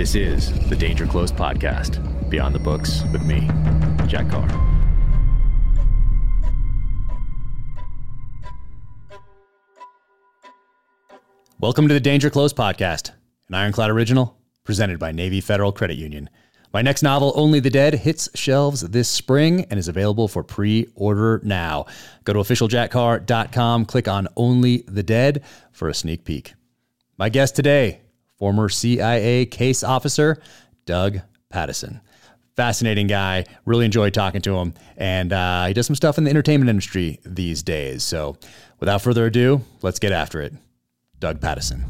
This is the Danger Close podcast, Beyond the Books with me, Jack Carr. Welcome to the Danger Close podcast, an Ironclad original presented by Navy Federal Credit Union. My next novel, Only the Dead, hits shelves this spring and is available for pre order now. Go to officialjackcarr.com, click on Only the Dead for a sneak peek. My guest today, former CIA case officer Doug Pattison. Fascinating guy. Really enjoyed talking to him. And uh, he does some stuff in the entertainment industry these days. So without further ado, let's get after it. Doug Pattison.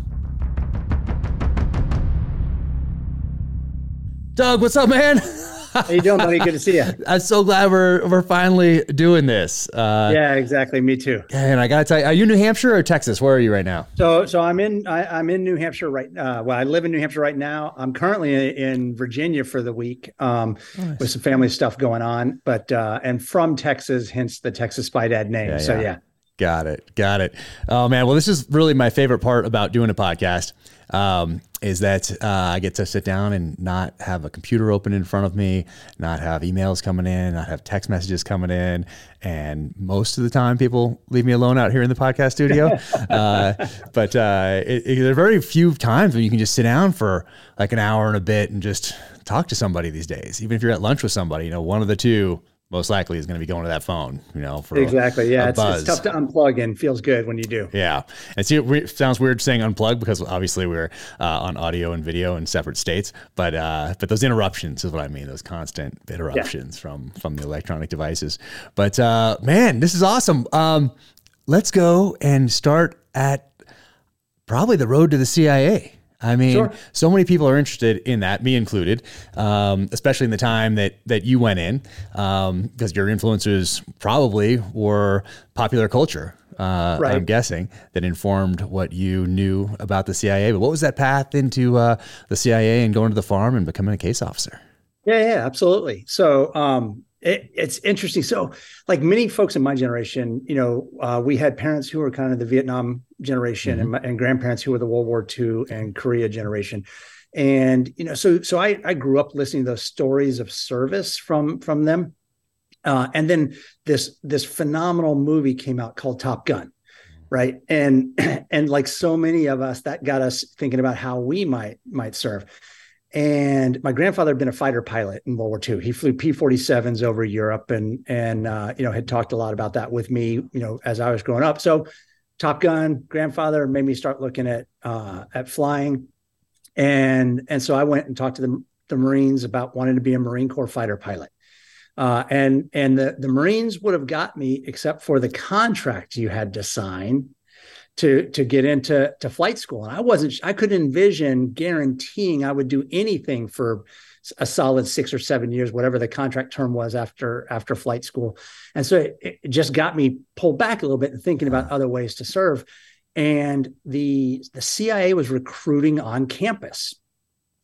Doug, what's up, man? How you doing, buddy? Good to see you. I'm so glad we're we're finally doing this. Uh, yeah, exactly. Me too. And I gotta tell you, are you New Hampshire or Texas? Where are you right now? So, so I'm in I, am in New Hampshire right. Uh, well, I live in New Hampshire right now. I'm currently in Virginia for the week um, nice. with some family stuff going on, but uh, and from Texas, hence the Texas Spy Dad name. Yeah, so yeah. yeah. Got it. Got it. Oh man. Well, this is really my favorite part about doing a podcast. Um, is that uh, I get to sit down and not have a computer open in front of me, not have emails coming in, not have text messages coming in, and most of the time people leave me alone out here in the podcast studio. uh, but uh, it, it, there are very few times when you can just sit down for like an hour and a bit and just talk to somebody these days. Even if you're at lunch with somebody, you know, one of the two most likely is going to be going to that phone, you know, for exactly. Yeah. It's, it's, tough to unplug and feels good when you do. Yeah. And see, it sounds weird saying unplug because obviously we're uh, on audio and video in separate states, but, uh, but those interruptions is what I mean. Those constant interruptions yeah. from, from the electronic devices. But, uh, man, this is awesome. Um, let's go and start at probably the road to the CIA. I mean, sure. so many people are interested in that, me included, um, especially in the time that that you went in, because um, your influences probably were popular culture. Uh, right. I'm guessing that informed what you knew about the CIA. But what was that path into uh, the CIA and going to the farm and becoming a case officer? Yeah, yeah, absolutely. So, um, it, it's interesting. So, like many folks in my generation, you know, uh, we had parents who were kind of the Vietnam generation mm-hmm. and, my, and grandparents who were the World War II and Korea generation. And you know, so so I I grew up listening to those stories of service from from them. Uh, and then this this phenomenal movie came out called Top Gun, right? And and like so many of us, that got us thinking about how we might might serve. And my grandfather had been a fighter pilot in World War II. He flew P-47s over Europe, and and uh, you know had talked a lot about that with me, you know, as I was growing up. So, Top Gun, grandfather made me start looking at uh, at flying, and and so I went and talked to the the Marines about wanting to be a Marine Corps fighter pilot. Uh, and and the the Marines would have got me, except for the contract you had to sign to to get into to flight school and i wasn't i couldn't envision guaranteeing i would do anything for a solid six or seven years whatever the contract term was after after flight school. And so it, it just got me pulled back a little bit and thinking about other ways to serve. And the the cia was recruiting on campus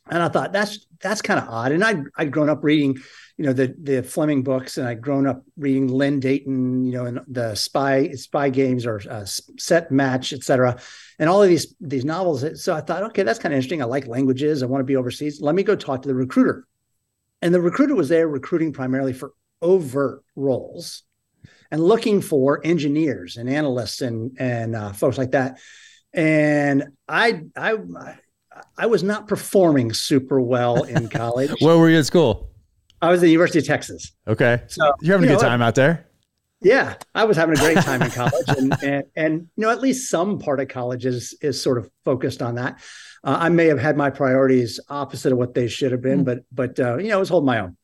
and i thought that's that's kind of odd and i i'd grown up reading you know the the Fleming books, and I'd grown up reading Len Deighton, you know, and the spy spy games or uh, set match, etc., and all of these these novels. So I thought, okay, that's kind of interesting. I like languages. I want to be overseas. Let me go talk to the recruiter. And the recruiter was there recruiting primarily for overt roles and looking for engineers and analysts and and uh, folks like that. And I I I was not performing super well in college. Where were you at school? I was at the University of Texas. Okay. So you're having you a good know, time out there. Yeah, I was having a great time in college, and, and, and you know at least some part of college is is sort of focused on that. Uh, I may have had my priorities opposite of what they should have been, mm. but but uh, you know I was holding my own.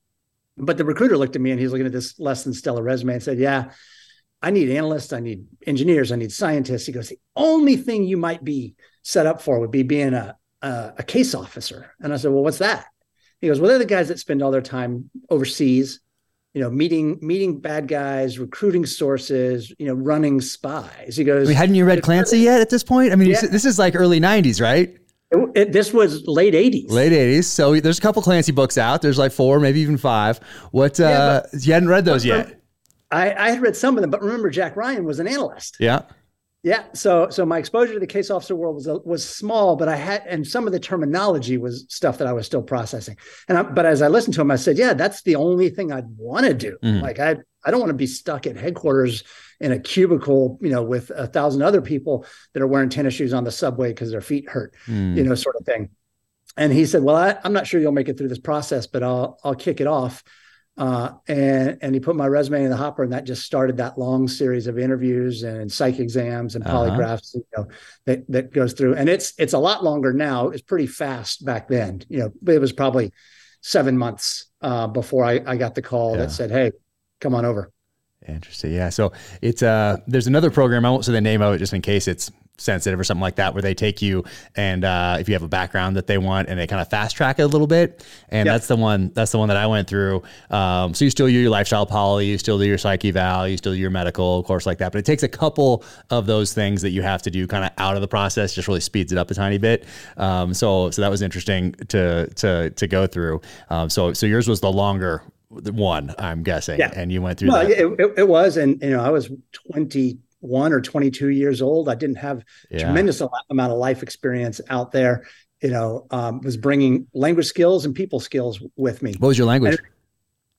But the recruiter looked at me and he's looking at this less than stellar resume and said, "Yeah, I need analysts, I need engineers, I need scientists." He goes, "The only thing you might be set up for would be being a a, a case officer." And I said, "Well, what's that?" He goes, well, they're the guys that spend all their time overseas, you know, meeting meeting bad guys, recruiting sources, you know, running spies. He goes, I mean, hadn't you read Clancy yet at this point? I mean, yeah. this is like early '90s, right? It, it, this was late '80s. Late '80s. So there's a couple Clancy books out. There's like four, maybe even five. What? Uh, yeah, but, you hadn't read those yet? I, I had read some of them, but remember, Jack Ryan was an analyst. Yeah. Yeah, so so my exposure to the case officer world was was small, but I had and some of the terminology was stuff that I was still processing. And I, but as I listened to him, I said, "Yeah, that's the only thing I'd want to do. Mm. Like I I don't want to be stuck at headquarters in a cubicle, you know, with a thousand other people that are wearing tennis shoes on the subway because their feet hurt, mm. you know, sort of thing." And he said, "Well, I, I'm not sure you'll make it through this process, but I'll I'll kick it off." Uh, and and he put my resume in the hopper, and that just started that long series of interviews and psych exams and uh-huh. polygraphs, you know, that that goes through. And it's it's a lot longer now. It's pretty fast back then, you know. It was probably seven months uh, before I, I got the call yeah. that said, "Hey, come on over." Interesting. Yeah. So it's uh there's another program. I won't say the name of it just in case it's sensitive or something like that, where they take you and uh, if you have a background that they want and they kind of fast track it a little bit. And yep. that's the one. That's the one that I went through. Um, so you still do your lifestyle poly, you still do your psyche eval, you still do your medical course like that. But it takes a couple of those things that you have to do kind of out of the process. Just really speeds it up a tiny bit. Um, so so that was interesting to to to go through. Um, so so yours was the longer one, I'm guessing. Yeah. And you went through well, that. It, it, it was. And, you know, I was 21 or 22 years old. I didn't have yeah. tremendous amount of life experience out there. You know, um, was bringing language skills and people skills with me. What was your language?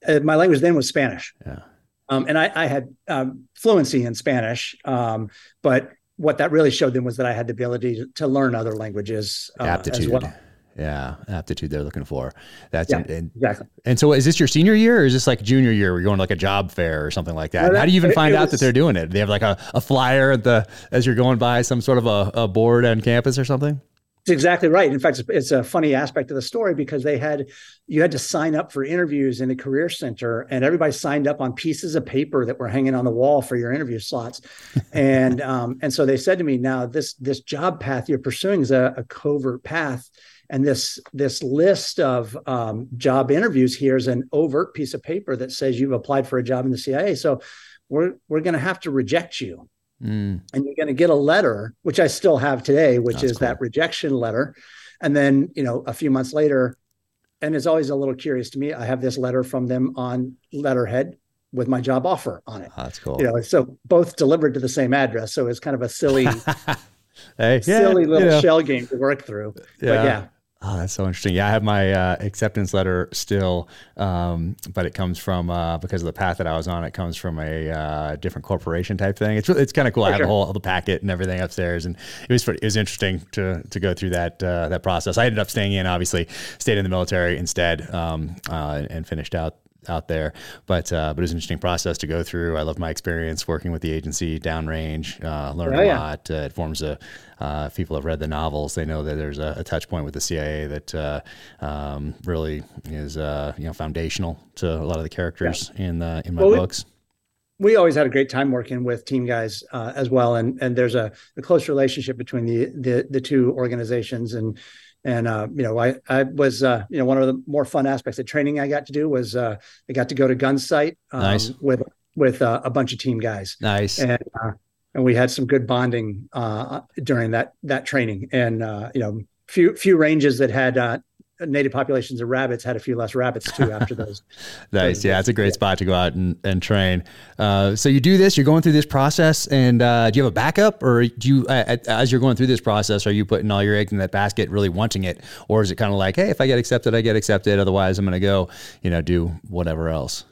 Uh, my language then was Spanish. Yeah. Um, and I, I had um, fluency in Spanish, um, but what that really showed them was that I had the ability to, to learn other languages uh, Aptitude. as well yeah, aptitude they're looking for. That's yeah, and, exactly. And so, is this your senior year, or is this like junior year? We're going to like a job fair or something like that. that How do you even find out was, that they're doing it? They have like a, a flyer at the as you're going by some sort of a, a board on campus or something. It's exactly right. In fact, it's, it's a funny aspect of the story because they had you had to sign up for interviews in the career center, and everybody signed up on pieces of paper that were hanging on the wall for your interview slots. and um, and so they said to me, "Now this this job path you're pursuing is a, a covert path." And this this list of um, job interviews here is an overt piece of paper that says you've applied for a job in the CIA. So we're we're going to have to reject you, mm. and you're going to get a letter, which I still have today, which That's is cool. that rejection letter. And then you know a few months later, and it's always a little curious to me. I have this letter from them on letterhead with my job offer on it. That's cool. You know, so both delivered to the same address. So it's kind of a silly, hey, silly yeah, little shell game to work through. Yeah. But yeah, Oh, that's so interesting. Yeah, I have my uh, acceptance letter still, um, but it comes from uh, because of the path that I was on. It comes from a uh, different corporation type thing. It's it's kind of cool. I have sure. the whole the packet and everything upstairs, and it was it was interesting to to go through that uh, that process. I ended up staying in, obviously, stayed in the military instead, um, uh, and finished out out there. But uh, but it was an interesting process to go through. I love my experience working with the agency downrange. Uh, learned oh, a yeah. lot. Uh, it forms a. Uh, if people have read the novels, they know that there's a, a touch point with the CIA that uh, um, really is uh, you know foundational to a lot of the characters yeah. in the in my well, books. We, we always had a great time working with team guys as well, and and there's a, a close relationship between the the, the two organizations and and uh, you know, I I was uh, you know one of the more fun aspects of training I got to do was uh, I got to go to Gunsight um, nice. with with uh, a bunch of team guys. Nice. And uh, and we had some good bonding uh, during that that training. And you know, few few ranges that had native populations of rabbits had a few less rabbits too after those. nice. Those, yeah, it's a great yeah. spot to go out and, and train. Uh, so you do this, you're going through this process, and uh, do you have a backup, or do you, uh, as you're going through this process, are you putting all your eggs in that basket, really wanting it, or is it kind of like, hey, if I get accepted, I get accepted. Otherwise, I'm going to go, you know, do whatever else.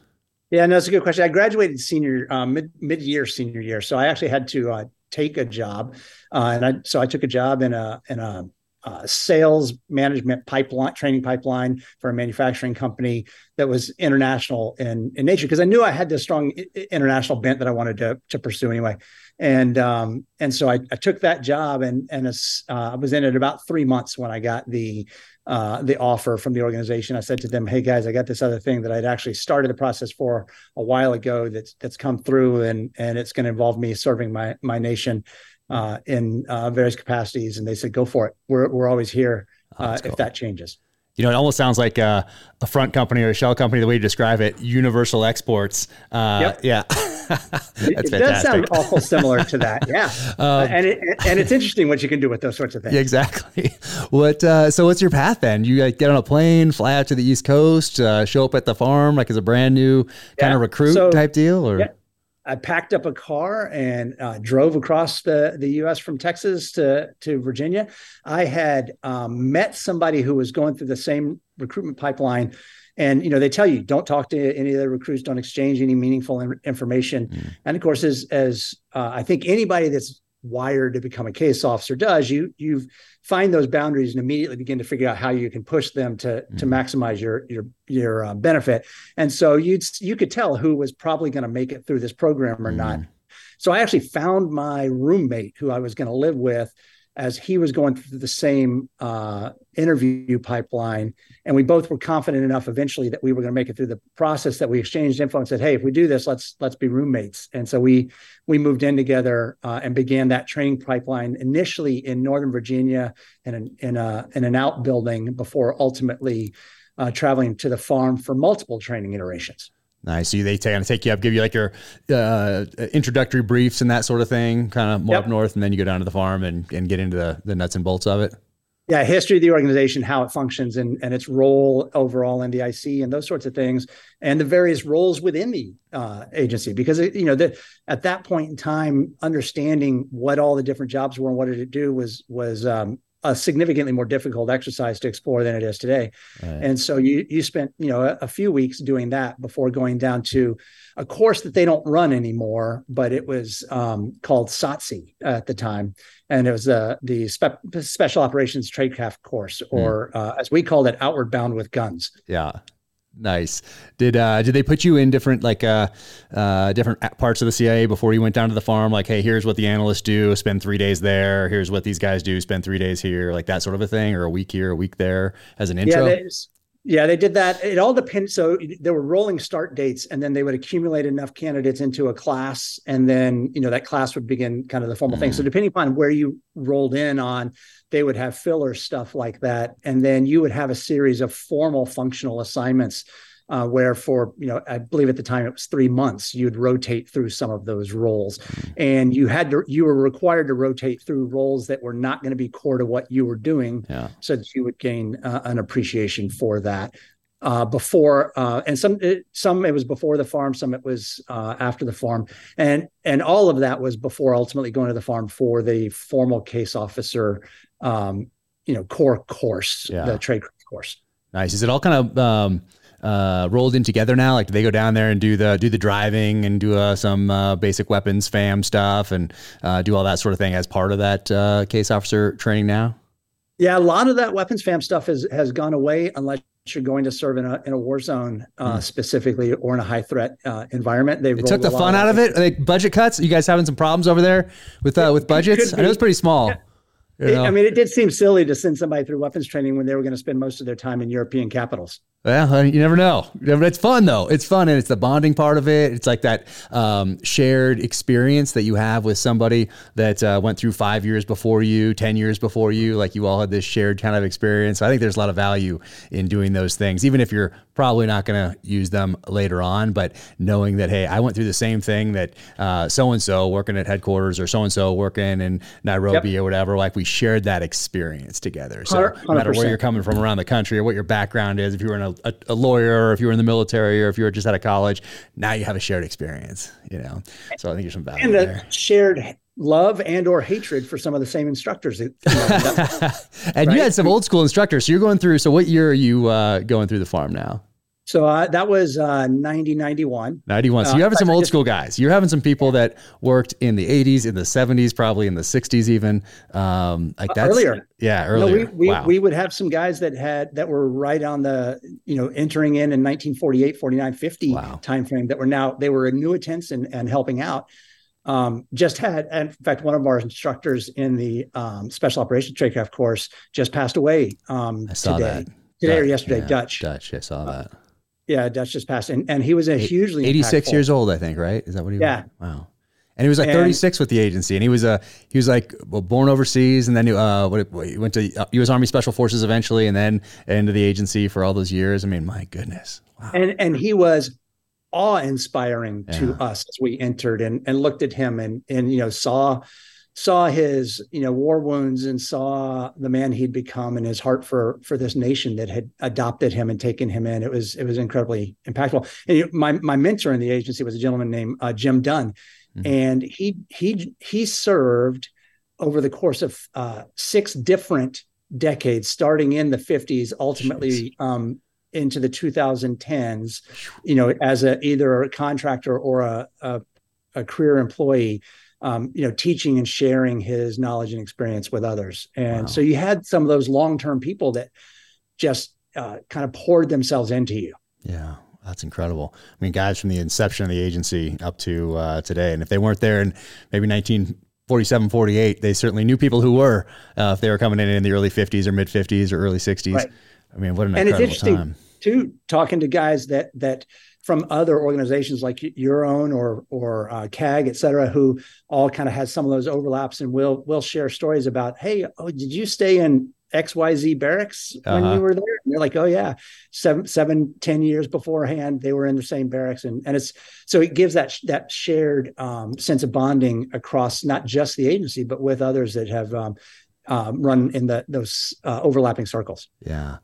Yeah, no, that's a good question. I graduated senior uh, mid mid year senior year, so I actually had to uh, take a job, uh, and I so I took a job in a in a uh, sales management pipeline training pipeline for a manufacturing company that was international in, in nature because I knew I had this strong international bent that I wanted to, to pursue anyway. And um, and so I, I, took that job and and uh, I was in it about three months when I got the uh, the offer from the organization. I said to them, "Hey guys, I got this other thing that I'd actually started the process for a while ago that's that's come through and and it's going to involve me serving my my nation." Uh, in uh, various capacities, and they said, "Go for it. We're we're always here oh, uh, cool. if that changes." You know, it almost sounds like a, a, front company or a shell company. The way you describe it, Universal Exports. Uh, yep. Yeah, that's it, it does sound awful similar to that. Yeah, um, and it, and it's interesting what you can do with those sorts of things. Exactly. What? Uh, so, what's your path then? You get on a plane, fly out to the East Coast, uh, show up at the farm like as a brand new kind yeah. of recruit so, type deal, or? Yeah I packed up a car and uh, drove across the, the U.S. from Texas to to Virginia. I had um, met somebody who was going through the same recruitment pipeline, and you know they tell you don't talk to any of the recruits, don't exchange any meaningful in- information. Mm. And of course, as as uh, I think anybody that's wired to become a case officer does, you you find those boundaries and immediately begin to figure out how you can push them to mm-hmm. to maximize your your your uh, benefit. And so you'd you could tell who was probably going to make it through this program or mm-hmm. not. So I actually found my roommate who I was going to live with as he was going through the same uh, interview pipeline. And we both were confident enough eventually that we were going to make it through the process that we exchanged info and said, "Hey, if we do this, let's let's be roommates." And so we we moved in together uh, and began that training pipeline initially in Northern Virginia in an in a in an outbuilding before ultimately uh, traveling to the farm for multiple training iterations. Nice. So they kind of take you up, give you like your uh, introductory briefs and that sort of thing, kind of more yep. up north, and then you go down to the farm and, and get into the, the nuts and bolts of it. Yeah, history of the organization, how it functions, and, and its role overall in the IC, and those sorts of things, and the various roles within the uh, agency. Because it, you know, the, at that point in time, understanding what all the different jobs were and what did it do was was um, a significantly more difficult exercise to explore than it is today. Right. And so you you spent you know a, a, few weeks doing that before going down to a course that they don't run anymore, but it was um, called SOTC at the time, and it was uh, the spe- Special Operations Tradecraft course, hmm. or mm. uh, as we called it, Outward Bound with Guns. Yeah. Nice. Did uh did they put you in different like uh uh different parts of the CIA before you went down to the farm? Like, hey, here's what the analysts do, spend three days there. Here's what these guys do, spend three days here, like that sort of a thing, or a week here, a week there, as an intro. Yeah, yeah, they did that. It all depends. So there were rolling start dates, and then they would accumulate enough candidates into a class, and then you know that class would begin kind of the formal mm. thing. So mm. depending upon where you rolled in on, they would have filler stuff like that, and then you would have a series of formal functional assignments uh, where for you know I believe at the time it was three months you'd rotate through some of those roles, mm-hmm. and you had to you were required to rotate through roles that were not going to be core to what you were doing, yeah. so that you would gain uh, an appreciation for that. Uh, before uh, and some it, some it was before the farm, some it was uh, after the farm, and and all of that was before ultimately going to the farm for the formal case officer, um, you know, core course, yeah. the trade course. Nice. Is it all kind of um, uh, rolled in together now? Like, do they go down there and do the do the driving and do uh, some uh, basic weapons fam stuff and uh, do all that sort of thing as part of that uh, case officer training now? Yeah, a lot of that weapons fam stuff has has gone away unless you're going to serve in a in a war zone uh, mm. specifically or in a high threat uh, environment. They took the fun out of it. Like budget cuts. You guys having some problems over there with uh, with budgets? I know it's pretty small. Yeah. You know? I mean, it did seem silly to send somebody through weapons training when they were going to spend most of their time in European capitals. Well, you never know. It's fun though. It's fun, and it's the bonding part of it. It's like that um, shared experience that you have with somebody that uh, went through five years before you, ten years before you. Like you all had this shared kind of experience. I think there's a lot of value in doing those things, even if you're probably not going to use them later on. But knowing that, hey, I went through the same thing that so and so working at headquarters or so and so working in Nairobi yep. or whatever. Like we shared that experience together. So 100%. no matter where you're coming from around the country or what your background is, if you were in a a, a, lawyer or if you were in the military or if you were just out of college, now you have a shared experience, you know? So I think there's some value and there. shared love and or hatred for some of the same instructors. That, you know, and right? you had some old school instructors. So you're going through, so what year are you uh, going through the farm now? So uh, that was uh, 90, 91. 91. So you're having some old school guys. You're having some people that worked in the 80s, in the 70s, probably in the 60s, even. Um, like uh, that's earlier. Yeah, earlier. No, we, we, wow. we would have some guys that had that were right on the, you know, entering in in 1948, 49, 50 wow. timeframe that were now, they were annuitants and, and helping out. Um, just had, in fact, one of our instructors in the um, special operations tradecraft course just passed away um, today. That. Today Dutch, or yesterday, yeah, Dutch. Dutch, I saw that. Yeah, Dutch just passed, and, and he was a hugely 86 years old, I think. Right? Is that what he? Was? Yeah. Was? Wow. And he was like and, 36 with the agency, and he was a uh, he was like well, born overseas, and then he, uh, what, he went to U.S. Uh, Army Special Forces eventually, and then into the agency for all those years. I mean, my goodness. Wow. And and he was awe inspiring yeah. to us as we entered and and looked at him and and you know saw saw his you know war wounds and saw the man he'd become and his heart for for this nation that had adopted him and taken him in. It was it was incredibly impactful. And my my mentor in the agency was a gentleman named uh, Jim Dunn. Mm-hmm. and he he he served over the course of uh, six different decades starting in the 50s ultimately um, into the 2010s you know as a either a contractor or a, a, a career employee um, you know, teaching and sharing his knowledge and experience with others. And wow. so you had some of those long term people that just uh, kind of poured themselves into you. Yeah. That's incredible. I mean, guys from the inception of the agency up to uh, today, and if they weren't there in maybe 1947, 48, they certainly knew people who were uh, if they were coming in in the early 50s or mid 50s or early 60s. Right. I mean, what an and incredible it's interesting time. Too talking to guys that that from other organizations like your own or or uh, CAG, et cetera, who all kind of has some of those overlaps, and we'll we'll share stories about, hey, oh, did you stay in XYZ barracks when uh-huh. you were there? And they're like, oh yeah, seven, seven, ten years beforehand, they were in the same barracks, and and it's so it gives that that shared um, sense of bonding across not just the agency, but with others that have um, um, run in the those uh, overlapping circles. Yeah.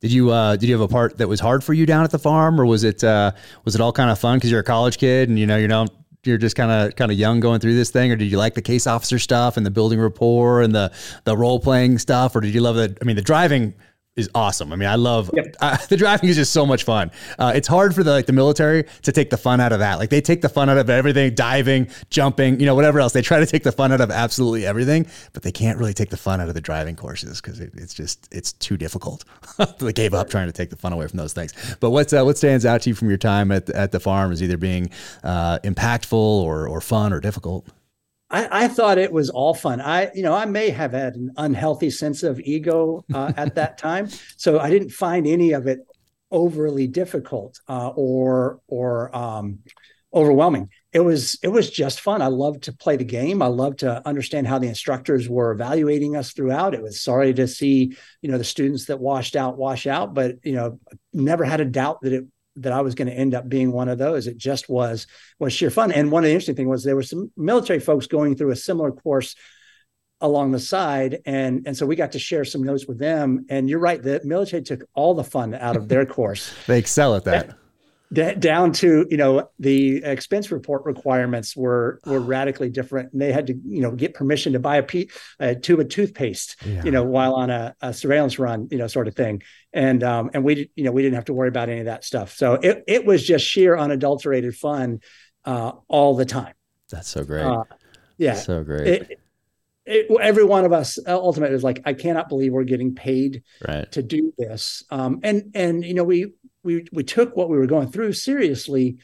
Did you uh, did you have a part that was hard for you down at the farm, or was it uh, was it all kind of fun because you're a college kid and you know you know you're just kind of kind of young going through this thing, or did you like the case officer stuff and the building rapport and the the role playing stuff, or did you love the? I mean, the driving is awesome. I mean, I love yep. uh, the driving is just so much fun. Uh, it's hard for the like the military to take the fun out of that. Like they take the fun out of everything, diving, jumping, you know, whatever else. They try to take the fun out of absolutely everything, but they can't really take the fun out of the driving courses because it, it's just it's too difficult. they gave up trying to take the fun away from those things. But what's uh, what stands out to you from your time at at the farm is either being uh, impactful or or fun or difficult. I, I, thought it was all fun. I, you know, I may have had an unhealthy sense of ego uh, at that time, so I didn't find any of it overly difficult uh, or or um, overwhelming. It was it was just fun. I loved to play the game. I loved to understand how the instructors were evaluating us throughout. It was sorry to see you know the students that washed out wash out, but you know never had a doubt that it that I was going to end up being one of those. It just was was sheer fun. And one of the interesting things was there were some military folks going through a similar course along the side, and and so we got to share some notes with them. And you're right, the military took all the fun out of their course. they excel at that d- down to you know the expense report requirements were were radically different. And they had to you know get permission to buy a, pe- a tube of toothpaste yeah. you know while on a, a, surveillance run you know sort of thing. And um and we you know we didn't have to worry about any of that stuff. So it, it was just sheer unadulterated fun uh all the time. That's so great. Uh, yeah. So great. It, it, every one of us ultimately is like, I cannot believe we're getting paid right. to do this. Um, and and you know, we we we took what we were going through seriously,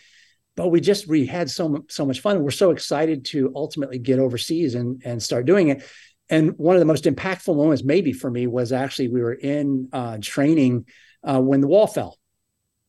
but we just we had so so much fun. We're so excited to ultimately get overseas and and start doing it. And one of the most impactful moments, maybe for me, was actually we were in uh, training uh, when the wall fell.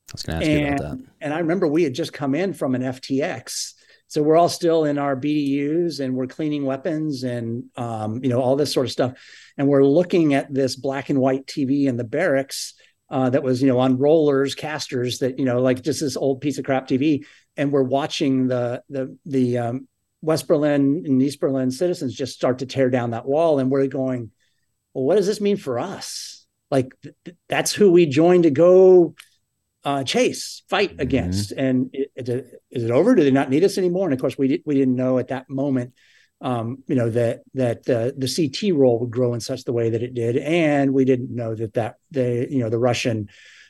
I was going to ask and, you about that. And I remember we had just come in from an FTX, so we're all still in our BDUs and we're cleaning weapons and um, you know all this sort of stuff. And we're looking at this black and white TV in the barracks uh, that was you know on rollers casters that you know like just this old piece of crap tv and we're watching the the the um, west berlin and east berlin citizens just start to tear down that wall. And we're going well what does this mean for us? Like th- that's who we joined to go uh, chase fight mm-hmm. against. And it, it, is it over? Do they not need us anymore? And of course we, did, we didn't know at that moment um, you know that that uh, the CT role would grow in such the way that it did, and we didn't know that that the you know the Russian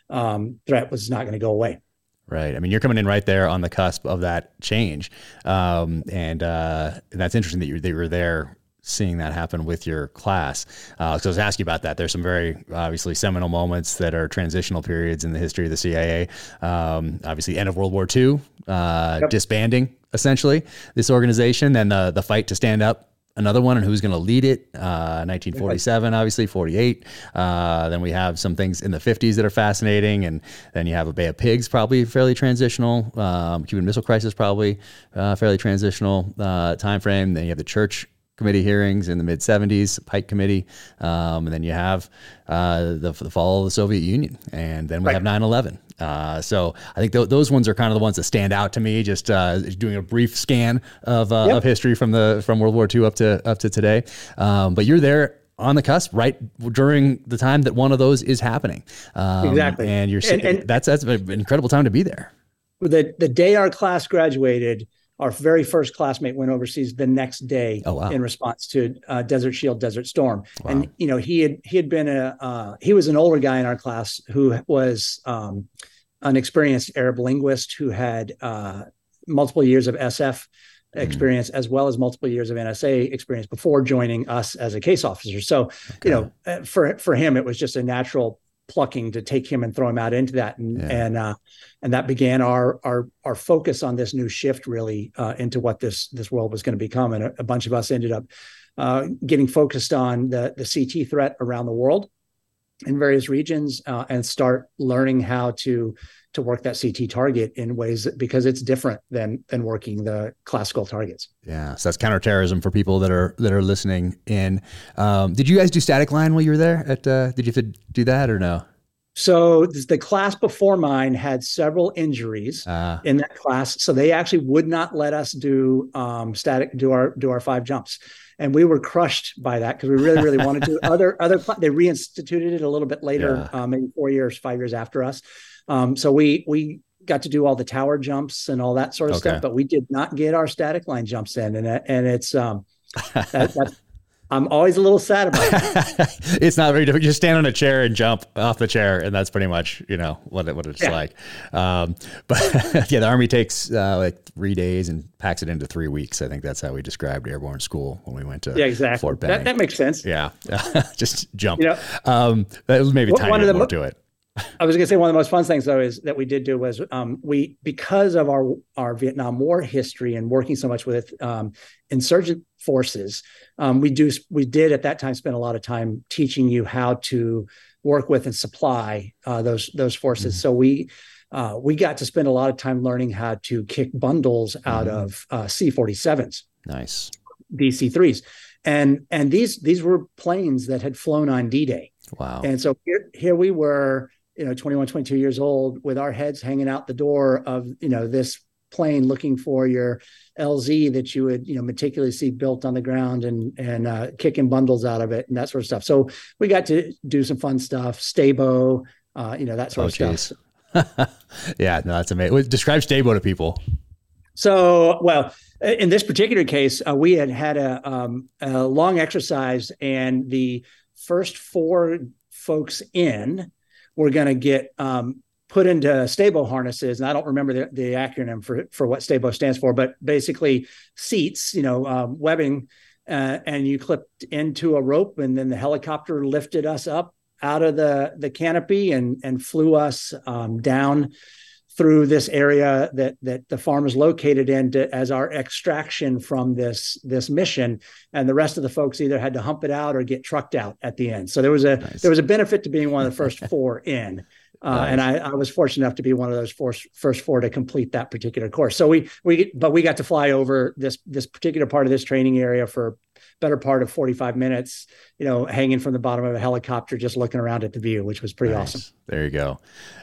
um, threat was not going to go away. Right. I mean, you're coming in right there on the cusp of that change, um, and, uh, and that's interesting that you that you were there seeing that happen with your class. Uh, so I was asking about that. There's some very obviously seminal moments that are transitional periods in the history of the CIA. Um, obviously, end of World War II, uh, yep. disbanding essentially this organization, then the the fight to stand up another one and who's going to lead it. Uh, 1947, obviously, 48. Uh, then we have some things in the 50s that are fascinating, and then you have a Bay of Pigs, probably fairly transitional. Um, Cuban Missile Crisis, probably uh, fairly transitional uh, time frame. Then you have the church committee hearings in the mid 70s, Pike Committee, um, and then you have uh, the, the, fall of the Soviet Union, and then we right. have 9 11. Uh, so I think th- those ones are kind of the ones that stand out to me. Just uh, doing a brief scan of, uh, yep. of history from the from World War II up to up to today. Um, but you're there on the cusp right during the time that one of those is happening. Um, exactly, and you're and, and that's that's an incredible time to be there. The the day our class graduated our very first classmate went overseas the next day oh, wow. in response to uh, Desert Shield, Desert Storm, wow. and you know he had he had been a uh, he was an older guy in our class who was um, an experienced Arab linguist who had uh, multiple years of SF hmm. experience mm. as well as multiple years of NSA experience before joining us as a case officer. So okay. you know uh, for for him it was just a natural plucking to take him and throw him out into that and yeah. and uh, and that began our our our focus on this new shift really uh, into what this this world was going to become and a, a, bunch of us ended up uh, getting focused on the the CT threat around the world in various regions uh, and start learning how to to work that CT target in ways that, because it's different than than working the classical targets. Yeah, so that's counterterrorism for people that are that are listening in. Um, did you guys do static line while you were there? At uh, did you have to do that or no? So the class before mine had several injuries uh, in that class, so they actually would not let us do um, static do our do our five jumps and we were crushed by that because we really really wanted to other other they reinstituted it a little bit later yeah. um, maybe four years five years after us um, so we we got to do all the tower jumps and all that sort of okay. stuff, but we did not get our static line jumps in, and and it's um, that, that's I'm always a little sad about it. it's not very difficult. You just stand on a chair and jump off the chair, and that's pretty much you know what it, what it's yeah. like. Um, but yeah, the army takes uh, like three days and packs it into three weeks. I think that's how we described airborne school when we went to yeah exactly Fort Benning. That, that makes sense. Yeah, just jump. You know, um, that was maybe tiny more mo- to it. I was going to say one of the most fun things though is that we did do was um, we because of our our Vietnam War history and working so much with um, insurgent forces, um, we do we did at that time spend a lot of time teaching you how to work with and supply uh, those those forces. Mm-hmm. So we uh, we got to spend a lot of time learning how to kick bundles out mm-hmm. of uh, C-47s. Nice DC-3s, and and these these were planes that had flown on D-Day. Wow. And so here, here we were you know 21 22 years old with our heads hanging out the door of you know this plane looking for your LZ that you would you know meticulously built on the ground and and uh, kicking bundles out of it and that sort of stuff. So we got to do some fun stuff, Stabo, uh, you know that sort oh, of stuff. yeah, no, that's amazing. Describe Stabo to people. So, well, in this particular case, uh, we had had a, um, a long exercise, and the first four folks in we're going to get um, put into Stabo harnesses. And I don't remember the, the, acronym for, for what Stabo stands for, but basically seats, you know, um, webbing, uh, and you clipped into a rope, and then the helicopter lifted us up out of the the canopy and and flew us um, down through this area that that the farm is located in to, as our extraction from this this mission and the rest of the folks either had to hump it out or get trucked out at the end so there was a nice. there was a benefit to being one of the first four in uh, nice. and I, I, was fortunate enough to be one of those four, first four to complete that particular course. So we we but we got to fly over this this particular part of this training area for better part of 45 minutes, you know, hanging from the bottom of a helicopter, just looking around at the view, which was pretty nice. awesome. There you go.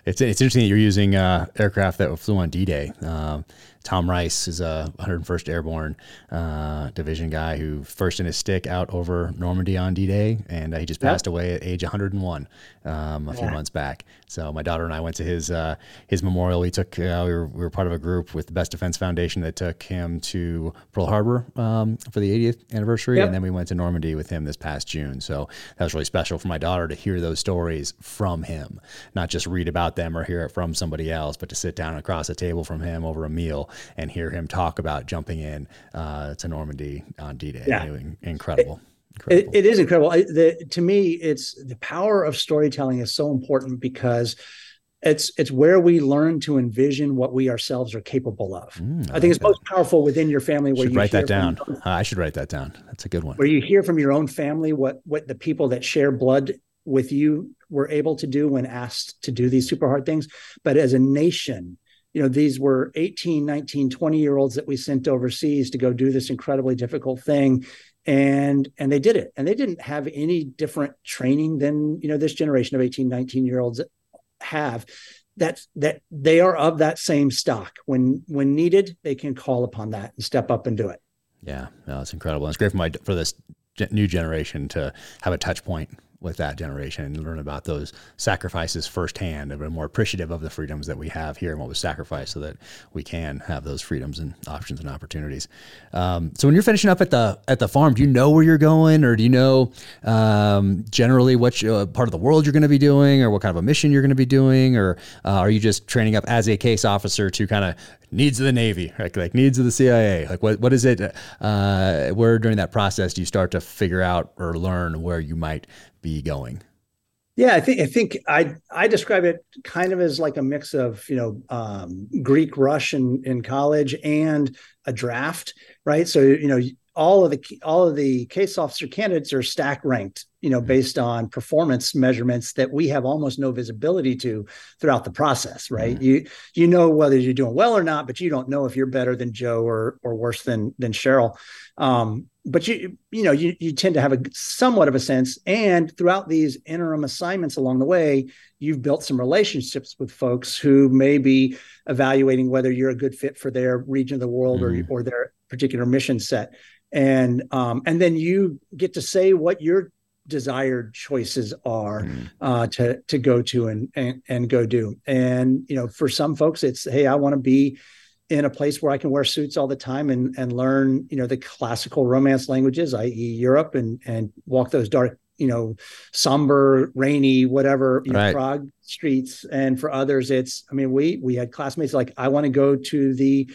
It's, it's interesting that you're using uh, aircraft that flew on D-Day. Um, Tom Rice is a 101st Airborne uh, Division guy who first in his stick out over Normandy on D-Day, and uh, he just passed yep. away at age 101 um, a yeah. few months back. So my daughter and I went to his uh, his memorial. We took uh, we were, we, were, part of a group with the Best Defense Foundation that took him to Pearl Harbor um, for the 80th anniversary, yep. and then we went to Normandy with him this past June. So that was really special for my daughter to hear those stories from him, not just read about them or hear it from somebody else, but to sit down across a table from him over a meal and hear him talk about jumping in uh, to Normandy on D-Day. Yeah. Incredible. It, it is incredible. the, to me, it's the power of storytelling is so important because it's it's where we learn to envision what we ourselves are capable of. Mm, I, I, think it's that. most powerful within your family. Where should you write that down. uh, I should write that down. That's a good one. Where you hear from your own family what what the people that share blood with you were able to do when asked to do these super hard things, but as a nation, you know these were 18 19 20 year olds that we sent overseas to go do this incredibly difficult thing and and they did it and they didn't have any different training than you know this generation of 18 19 year olds have that's that they are of that same stock. When when needed, they can call upon that and step up and do it. Yeah, no, it's incredible. and It's great for my for this new generation to have a touch point with that generation and learn about those sacrifices firsthand and be more appreciative of the freedoms that we have here and what was sacrificed so that we can have those freedoms and options and opportunities. Um, so when you're finishing up at the at the farm, do you know where you're going or do you know um, generally what uh, part of the world you're going to be doing or what kind of a mission you're going to be doing or uh, are you just training up as a case officer to kind of needs of the Navy, like, like needs of the CIA? Like what, what is it? Uh, where during that process do you start to figure out or learn where you might be going? Yeah, I think I think I I describe it kind of as like a mix of you know um, Greek rush in, in college and a draft, right? So you know all of the all of the case officer candidates are stack ranked you know based on performance measurements that we have almost no visibility to throughout the process right mm you you know whether you're doing well or not but you don't know if you're better than joe or or worse than than cheryl um, but you you know you, you tend to have a somewhat of a sense and throughout these interim assignments along the way you've built some relationships with folks who may be evaluating whether you're a good fit for their region of the world mm or or their particular mission set and um, and then you get to say what your desired choices are mm. uh, to to go to and, and and go do. And you know, for some folks, it's hey, I want to be in a place where I can wear suits all the time and and learn you know the classical romance languages, i.e., Europe, and and walk those dark you know somber rainy whatever you right. know, prague streets and for others it's i mean we we had classmates like i want to go to the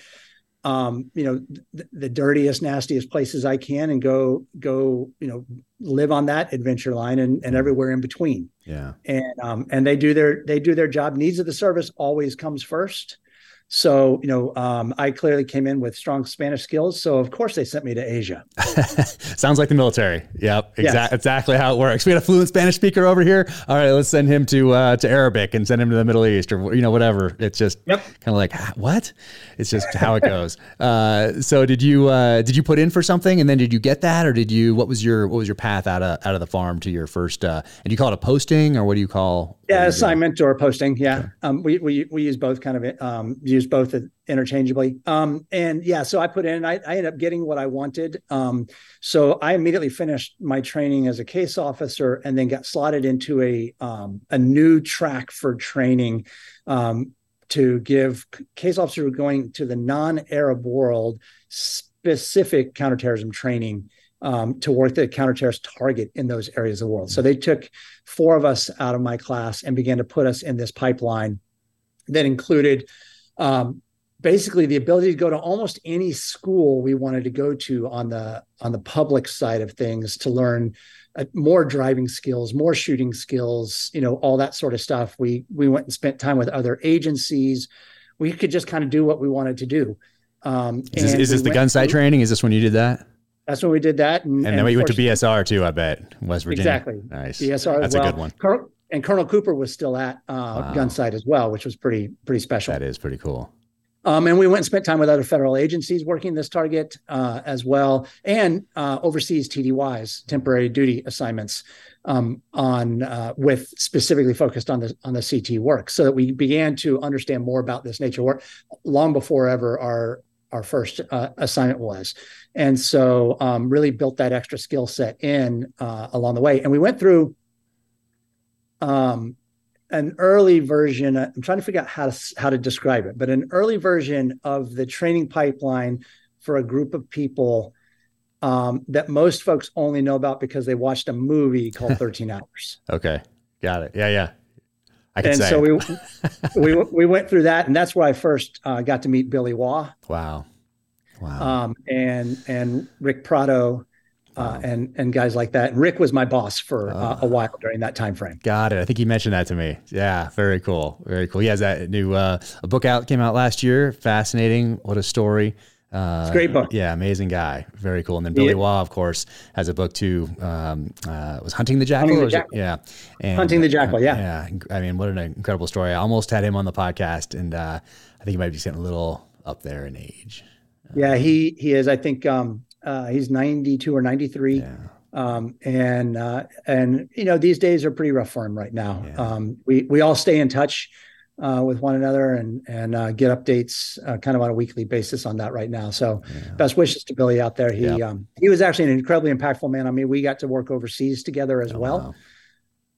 um, you know, th- the dirtiest, nastiest places I can and go, go, you know, live on that adventure line and, and everywhere in between. Yeah. And, um, and they do their, they do their job. Needs of the service always comes first. So, you know, um, I clearly came in with strong Spanish skills. So, of course, they sent me to Asia. Sounds like the military. Yep, exa- yes. exactly how it works. We had a fluent Spanish speaker over here. All right, let's send him to uh, to Arabic and send him to the Middle East or you know whatever. It's just yep. kind of like what? It's just how it goes. uh, so, did you uh, did you put in for something and then did you get that or did you? What was your what was your path out of out of the farm to your first? Uh, and you call it a posting or what do you call? Yeah, assignment or posting. Yeah, okay. um, we we we use both kind of um, use both interchangeably. Um, and yeah, so I put in. I, I ended up getting what I wanted. Um, so I immediately finished my training as a case officer, and then got slotted into a um, a new track for training um, to give case officers going to the non-Arab world specific counterterrorism training um, to work the counterterrorist target in those areas of the world. So they took four of us out of my class and began to put us in this pipeline that included um, basically the ability to go to almost any school we wanted to go to on the on the public side of things to learn uh, more driving skills, more shooting skills, you know, all that sort of stuff. We we went and spent time with other agencies. We could just kind of do what we wanted to do. Um, is this, is this the Gunsight training? Is this when you did that? That's when we did that. And, and, and then we went to BSR too, I bet, West Virginia. Exactly. Nice. BSR That's well. a good one. And Colonel Cooper was still at uh, wow. Gunsight as well, which was pretty pretty special. That is pretty cool. Um, and we went and spent time with other federal agencies working this target uh, as well, and uh, overseas TDYs, temporary duty assignments, um, on uh, with specifically focused on the on the CT work, so that we began to understand more about this nature work long before ever our our first uh, assignment was. And so um, really built that extra skill set in uh, along the way. And we went through um, an early version. I'm trying to figure out how to how to describe it, but an early version of the training pipeline for a group of people um, that most folks only know about because they watched a movie called 13 Hours. Okay, got it. Yeah, yeah. I can and say. so we, we we went through that, and that's where I first uh, got to meet Billy Waugh. Wow, wow. Um, and and Rick Prado, uh, and and guys like that. And Rick was my boss for uh, a ah. while during that time frame. Got it. I think he mentioned that to me. Yeah, very cool, very cool. He has that new uh, a book out came out last year. Fascinating. What a story. Uh, it's a great book. Yeah, amazing guy. Very cool. And then Billy yeah. Waugh, of course, has a book too. Um, uh, was Hunting the Jackal? Hunting the Jackal. Yeah. And, Hunting the Jackal, yeah. Yeah. I mean, what an incredible story. I almost had him on the podcast, and uh, I think he might be getting a little up there in age. Yeah, he he is. I think um, uh, he's 92 or 93. Yeah. Um, and uh, and you know these days are pretty rough for him right now. Yeah. Um, we we all stay in touch uh, with one another and and uh, get updates uh, kind of on a weekly basis on that right now. So, yeah. best wishes to Billy out there. He yeah. um, he was actually an incredibly impactful man. I mean, we got to work overseas together as oh, well. Wow.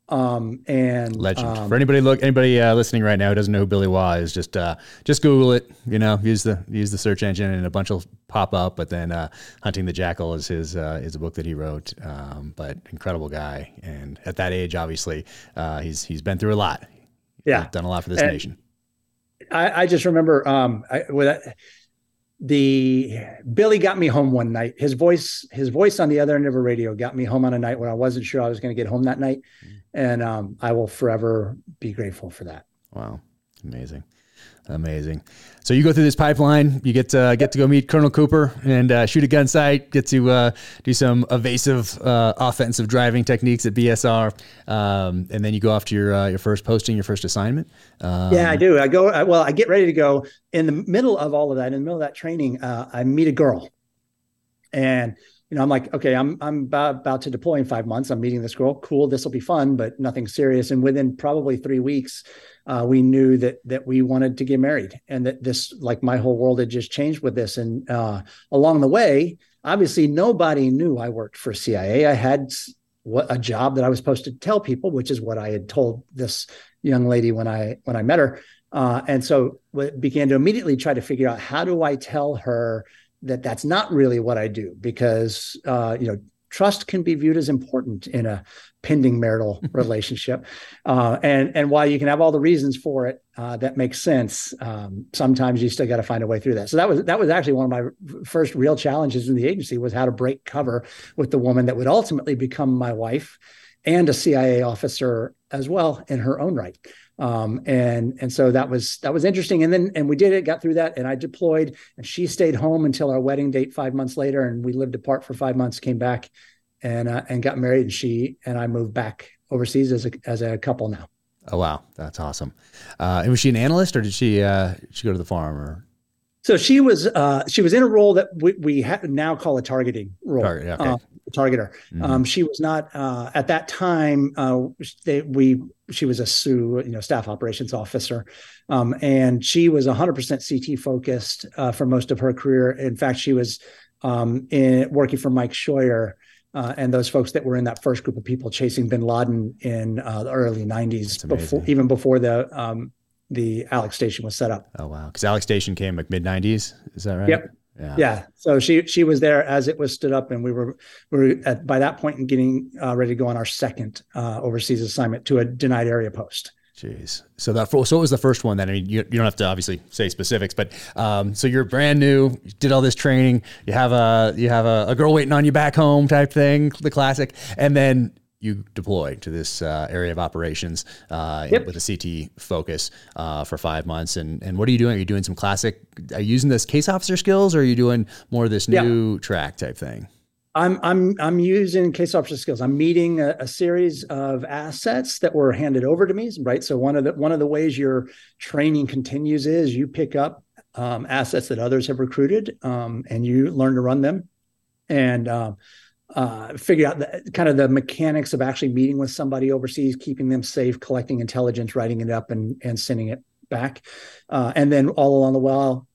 Um, and legend um, for anybody look anybody uh, listening right now who doesn't know who Billy Waugh is, just uh, just Google it. You know, use the use the search engine and a bunch will pop up. But then uh, Hunting the Jackal is his uh, is a book that he wrote. Um, but incredible guy, and at that age, obviously, uh, he's he's been through a lot. Yeah, done a lot for this and nation. I, I just remember um, I, the Billy got me home one night. His voice, his voice on the other end of a radio got me home on a night when I wasn't sure I was going to get home that night, and um, I will forever be grateful for that. Wow, amazing. Amazing. So you go through this pipeline, you get to get to go meet Colonel Cooper and uh, shoot a Gunsight, get to uh, do some evasive uh, offensive driving techniques at BSR, um, and then you go off to your uh, your first posting, your first assignment. Um, yeah, I do. I go. I, well, I get ready to go. In the middle of all of that, in the middle of that training, uh, I meet a girl, and you know, I'm like, okay, I'm I'm about, about to deploy in five months. I'm meeting this girl. Cool, this will be fun, but nothing serious. And within probably three weeks, uh, we knew that that we wanted to get married, and that this, like, my whole world had just changed with this. And uh, along the way, obviously, nobody knew I worked for CIA. I had what a job that I was supposed to tell people, which is what I had told this young lady when I when I met her. Uh, and so began to immediately try to figure out how do I tell her that that's not really what I do because uh, you know trust can be viewed as important in a pending marital relationship, uh, and and while you can have all the reasons for it uh, that makes sense, um, sometimes you still got to find a way through that. So that was that was actually one of my first real challenges in the agency was how to break cover with the woman that would ultimately become my wife and a CIA officer as well in her own right. Um, and and so that was that was interesting. And then and we did it, got through that, and I deployed, and she stayed home until our wedding date five months later, and we lived apart for five months. Came back, and uh, and got married, and she and I moved back overseas as a as a couple now. Oh wow, that's awesome. Uh, and was she an analyst, or did she uh, she go to the farm, or? So she was uh, she was in a role that we, we now call a targeting role. Target, okay. Uh, targeter. Mm-hmm. Um, she was not uh, at that time. Uh, they, we she was a SOO, you know, staff operations officer, um, and she was 100% CT focused uh, for most of her career. In fact, she was um, in, working for Mike Scheuer. Uh, and those folks that were in that first group of people chasing Bin Laden in uh, the early '90s, before even before the um, the Alec Station was set up. Oh wow! Because Alec Station came like mid '90s, is that right? Yep. Yeah. yeah. So she she was there as it was stood up, and we were we were at by that point in getting uh, ready to go on our second uh, overseas assignment to a denied area post. Jeez. So that so it was the first one then? I mean, you, you don't have to obviously say specifics, but um, so you're brand new, you did all this training, you have a you have a, a girl waiting on you back home type thing, the classic, and then you deploy to this uh, area of operations uh, yep. with a CT focus uh, for five months. And and what are you doing? Are you doing some classic? Are you using this case officer skills, or are you doing more of this new yeah. track type thing? I'm I'm I'm using case officer skills. I'm meeting a, a, series of assets that were handed over to me. Right. So one of the one of the ways your training continues is you pick up um, assets that others have recruited, um, and you learn to run them. And um, uh, figure out the kind of the mechanics of actually meeting with somebody overseas, keeping them safe, collecting intelligence, writing it up, and and sending it back, uh, and then all along the while,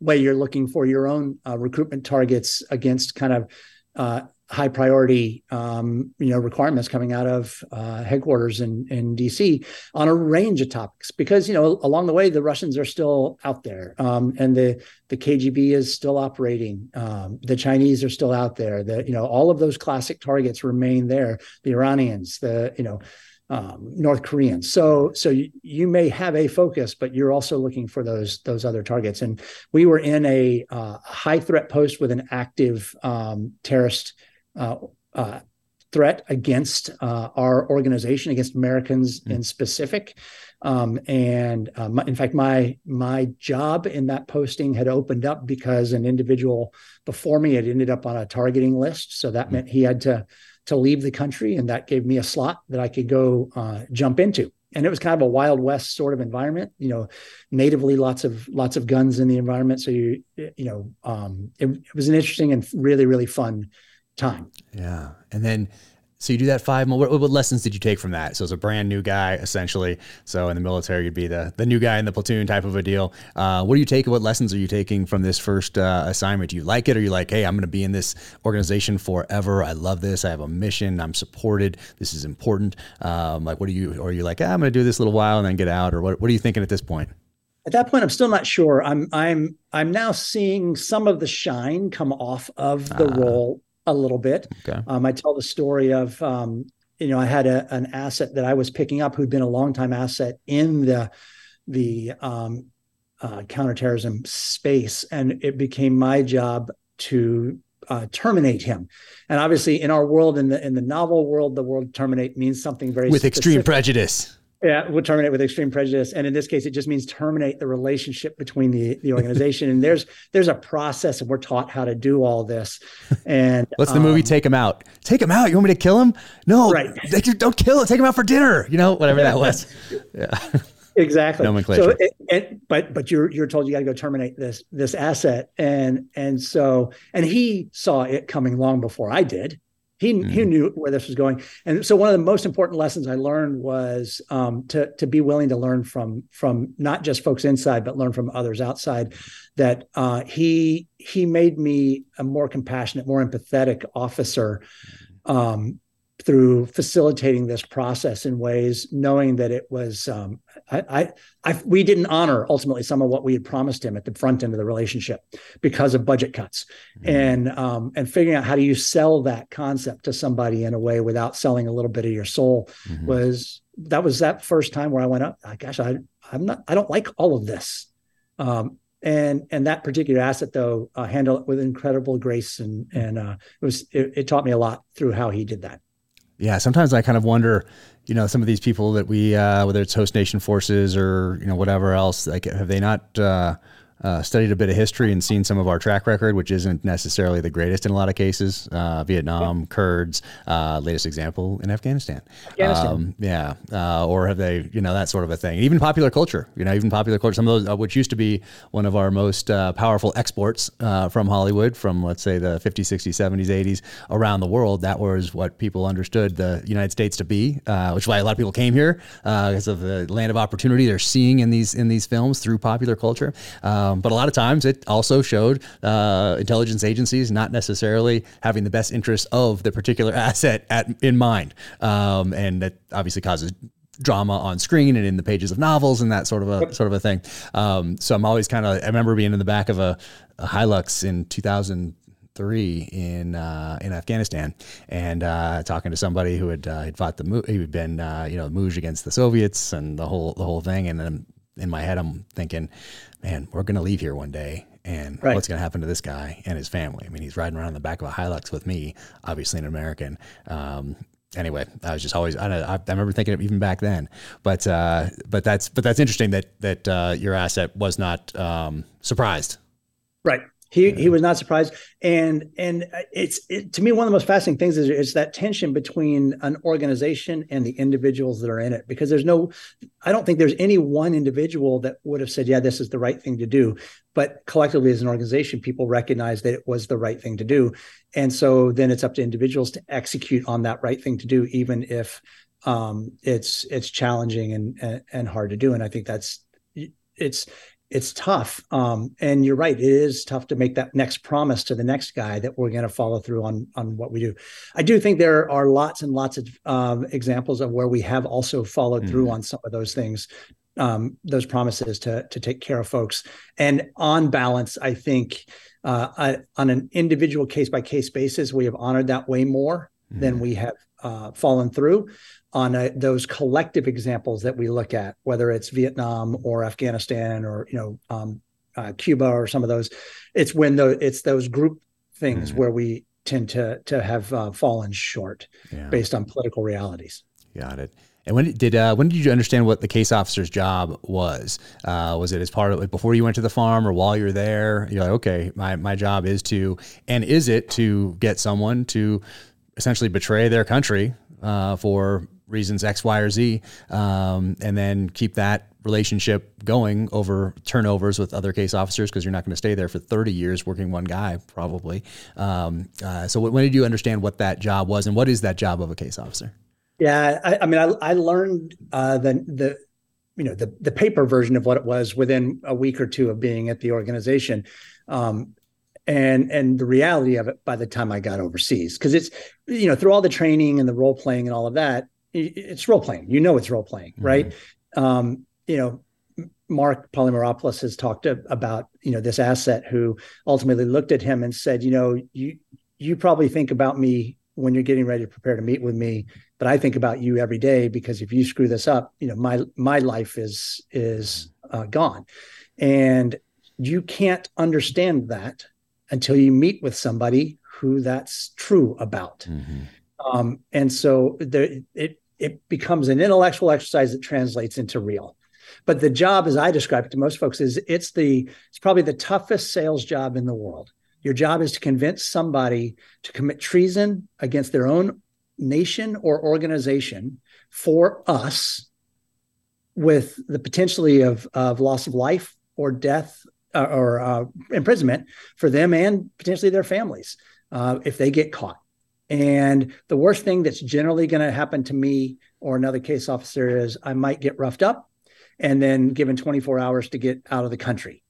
way you're looking for your own uh, recruitment targets against kind of uh, high priority um, you know requirements coming out of uh, headquarters in, in DC on a range of topics because you know along the way the Russians are still out there um, and the the KGB is still operating um, the Chinese are still out there the you know all of those classic targets remain there the Iranians the you know um, North Koreans. So so you, you, may have a focus, but you're also looking for those those other targets. And we were in a uh, high threat post with an active um, terrorist threat against uh, our organization, against Americans mm. in specific. Um, and uh, my, in fact, my my job in that posting had opened up because an individual before me had ended up on a targeting list. So that mm. meant he had to to leave the country, and that gave me a slot that I could go uh, jump into. And it was kind of a wild west sort of environment, you know, natively lots of lots of guns in the environment. So you you know, um, it, it was an interesting and really really fun time. Yeah. And then So you do that five. What, what lessons did you take from that? So as a brand new guy, essentially. So in the military, you'd be the the new guy in the platoon type of a deal. Uh, what do you take? What lessons are you taking from this first uh, assignment? Do you like it, or are you like, hey, I'm going to be in this organization forever. I love this. I have a mission. I'm supported. This is important. Um, like, what are you? Or are you like, ah, I'm going to do this a little while and then get out? Or what? What are you thinking at this point? At that point, I'm still not sure. I'm I'm I'm now seeing some of the shine come off of the uh, role a little bit. Okay. Um, I tell the story of, um, you know, I had a, an asset that I was picking up who'd been a longtime asset in the the um, uh, counterterrorism space, and it became my job to uh, terminate him. And obviously, in our world, in the in the novel world, the word terminate means something very with specific. extreme prejudice. Yeah, we'll terminate with extreme prejudice, and in this case, it just means terminate the relationship between the the organization. and there's there's a process, and we're taught how to do all this. And what's the um, movie? Take him out. Take him out. You want me to kill him? No, right. Don't kill him. Take him out for dinner. You know, whatever that was. Yeah. Exactly. Nomenclature. So, it, it, but but you're you're told you got to go terminate this this asset, and and so and he saw it coming long before I did. He, mm. he knew where this was going, and so one of the most important lessons I learned was um, to to be willing to learn from from not just folks inside, but learn from others outside. That uh, he he made me a more compassionate, more empathetic officer, um, through facilitating this process in ways, knowing that it was, um, I, I, I, we didn't honor ultimately some of what we had promised him at the front end of the relationship because of budget cuts, mm-hmm. and um, and figuring out how do you sell that concept to somebody in a way without selling a little bit of your soul mm-hmm. was that was that first time where I went up. Oh, gosh, I I'm not, I don't like all of this. Um, and and that particular asset though uh, handled it with incredible grace and and uh, it was it, it, taught me a lot through how he did that yeah, sometimes I kind of wonder, you know, some of these people that we, uh, whether it's host nation forces or you know whatever else, like have they not uh, uh, studied a bit of history and seen some of our track record, which isn't necessarily the greatest in a lot of cases. Uh, Vietnam, yeah. Kurds, uh, latest example in Afghanistan. Afghanistan. Um, yeah. Uh, or have they, you know, that sort of a thing. Even popular culture, you know, even popular culture, some of those, uh, which used to be one of our most uh, powerful exports from Hollywood from, let's say, the 50s, 60s, 70s, 80s around the world. That was what people understood the United States to be, which is why a lot of people came here because of the land of opportunity they're seeing in these in these films through popular culture. Um, um, but a lot of times it also showed uh, intelligence agencies not necessarily having the best interest of the particular asset at, in mind. Um, and that obviously causes drama on screen and in the pages of novels and that sort of a sort of a thing. Um, so I'm always kind of I remember being in the back of a, a Hilux in 2000 three in uh, in Afghanistan, and uh, talking to somebody who had uh, had fought the he had been uh, you know Muj against the Soviets and the whole the whole thing, and then in my head I'm thinking man, we're going to leave here one day. And right. what's going to happen to this guy and his family? I mean, he's riding around in the back of a Hilux with me, obviously an American. Um, anyway, I was just always I, I, remember thinking of even back then, but uh, but that's but that's interesting that that uh, your asset was not um, surprised. Right. He he was not surprised, and and it's it, to me one of the most fascinating things is is that tension between an organization and the individuals that are in it. Because there's no, I don't think there's any one individual that would have said, yeah, this is the right thing to do. But collectively, as an organization, people recognize that it was the right thing to do, and so then it's up to individuals to execute on that right thing to do, even if um, it's it's challenging and, and and hard to do. And I think that's it's it's tough. Um, and you're right, it is tough to make that next promise to the next guy that we're going to follow through on on what we do. I do think there are lots and lots of um, examples of where we have also followed mm. through on some of those things, um, those promises to to take care of folks. And on balance, I think uh, I, on an individual case by case basis, we have honored that way more mm. than we have uh, fallen through on a, those collective examples that we look at, whether it's Vietnam or Afghanistan or you know um, uh, Cuba or some of those. It's when the it's those group things mm-hmm. where we tend to to have uh, fallen short yeah. based on political realities. Got it. And when did uh, when did you understand what the case officer's job was? Uh, was it as part of like before you went to the farm or while you're there? You're like, okay, my, my job is to, and is it to get someone to essentially betray their country uh, for reasons X, Y, or Z, um, and then keep that relationship going over turnovers with other case officers because you're not going to stay there for 30 years working one guy probably. Um, uh, so when did you understand what that job was and what is that job of a case officer? Yeah, I, I mean, I, I learned uh, the the you know the the paper version of what it was within a week or two of being at the organization. Um, and and the reality of it by the time I got overseas because it's you know through all the training and the role playing and all of that it's role playing you know it's role playing mm-hmm. right um, you know Mark Polymeropoulos has talked about you know this asset who ultimately looked at him and said you know you you probably think about me when you're getting ready to prepare to meet with me but I think about you every day because if you screw this up you know my my life is is uh, gone and you can't understand that until you meet with somebody who that's true about. Mm-hmm. Um, and so the, it it becomes an intellectual exercise that translates into real. But the job, as I describe it to most folks, is it's the it's probably the toughest sales job in the world. Your job is to convince somebody to commit treason against their own nation or organization for us with the potentially of, of loss of life or death uh, or uh, imprisonment for them and potentially their families uh, if they get caught. And the worst thing that's generally going to happen to me or another case officer is I might get roughed up and then given 24 hours to get out of the country.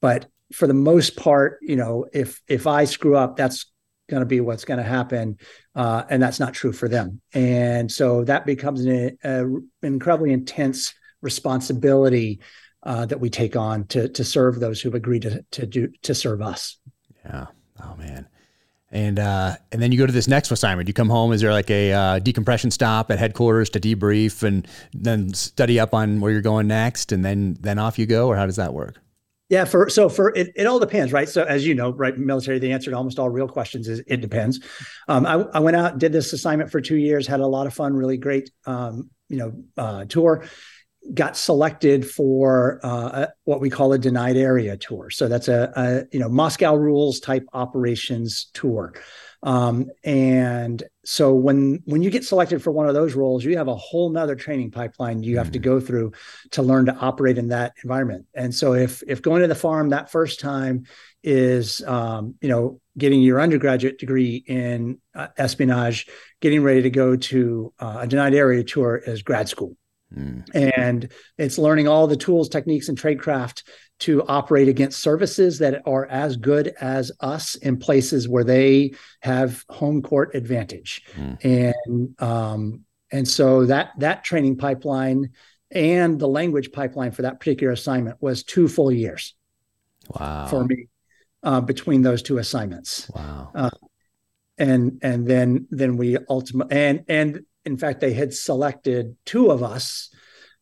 But for the most part, you know, if if I screw up, that's going to be what's going to happen, uh, and that's not true for them. And so that becomes an, an incredibly intense responsibility uh, that we take on to to serve those who've agreed to to do to serve us. Yeah. Oh man. And uh, and then you go to this next assignment. You come home. Is there like a uh, decompression stop at headquarters to debrief and then study up on where you're going next, and then then off you go, or how does that work? Yeah, for so for it, it all depends, right? So as you know, right, military, the answer to almost all real questions is it depends. Um, I, I went out, did this assignment for two years, had a lot of fun, really great, um, you know, uh, tour got selected for uh, what we call a denied area tour. So that's a, a you know Moscow rules type operations tour. Um, and so when when you get selected for one of those roles, you have a whole nother training pipeline you have mm-hmm. to go through to learn to operate in that environment. And so if if going to the farm that first time is um, you know getting your undergraduate degree in uh, espionage, getting ready to go to uh, a denied area tour is grad school. Mm. And it's learning all the tools, techniques, and tradecraft to operate against services that are as good as us in places where they have home court advantage. Mm. And um, and so that that training pipeline and the language pipeline for that particular assignment was two full years. Wow. For me, uh, between those two assignments. Wow. Uh, and and then then we ultimately and and in fact, they had selected two of us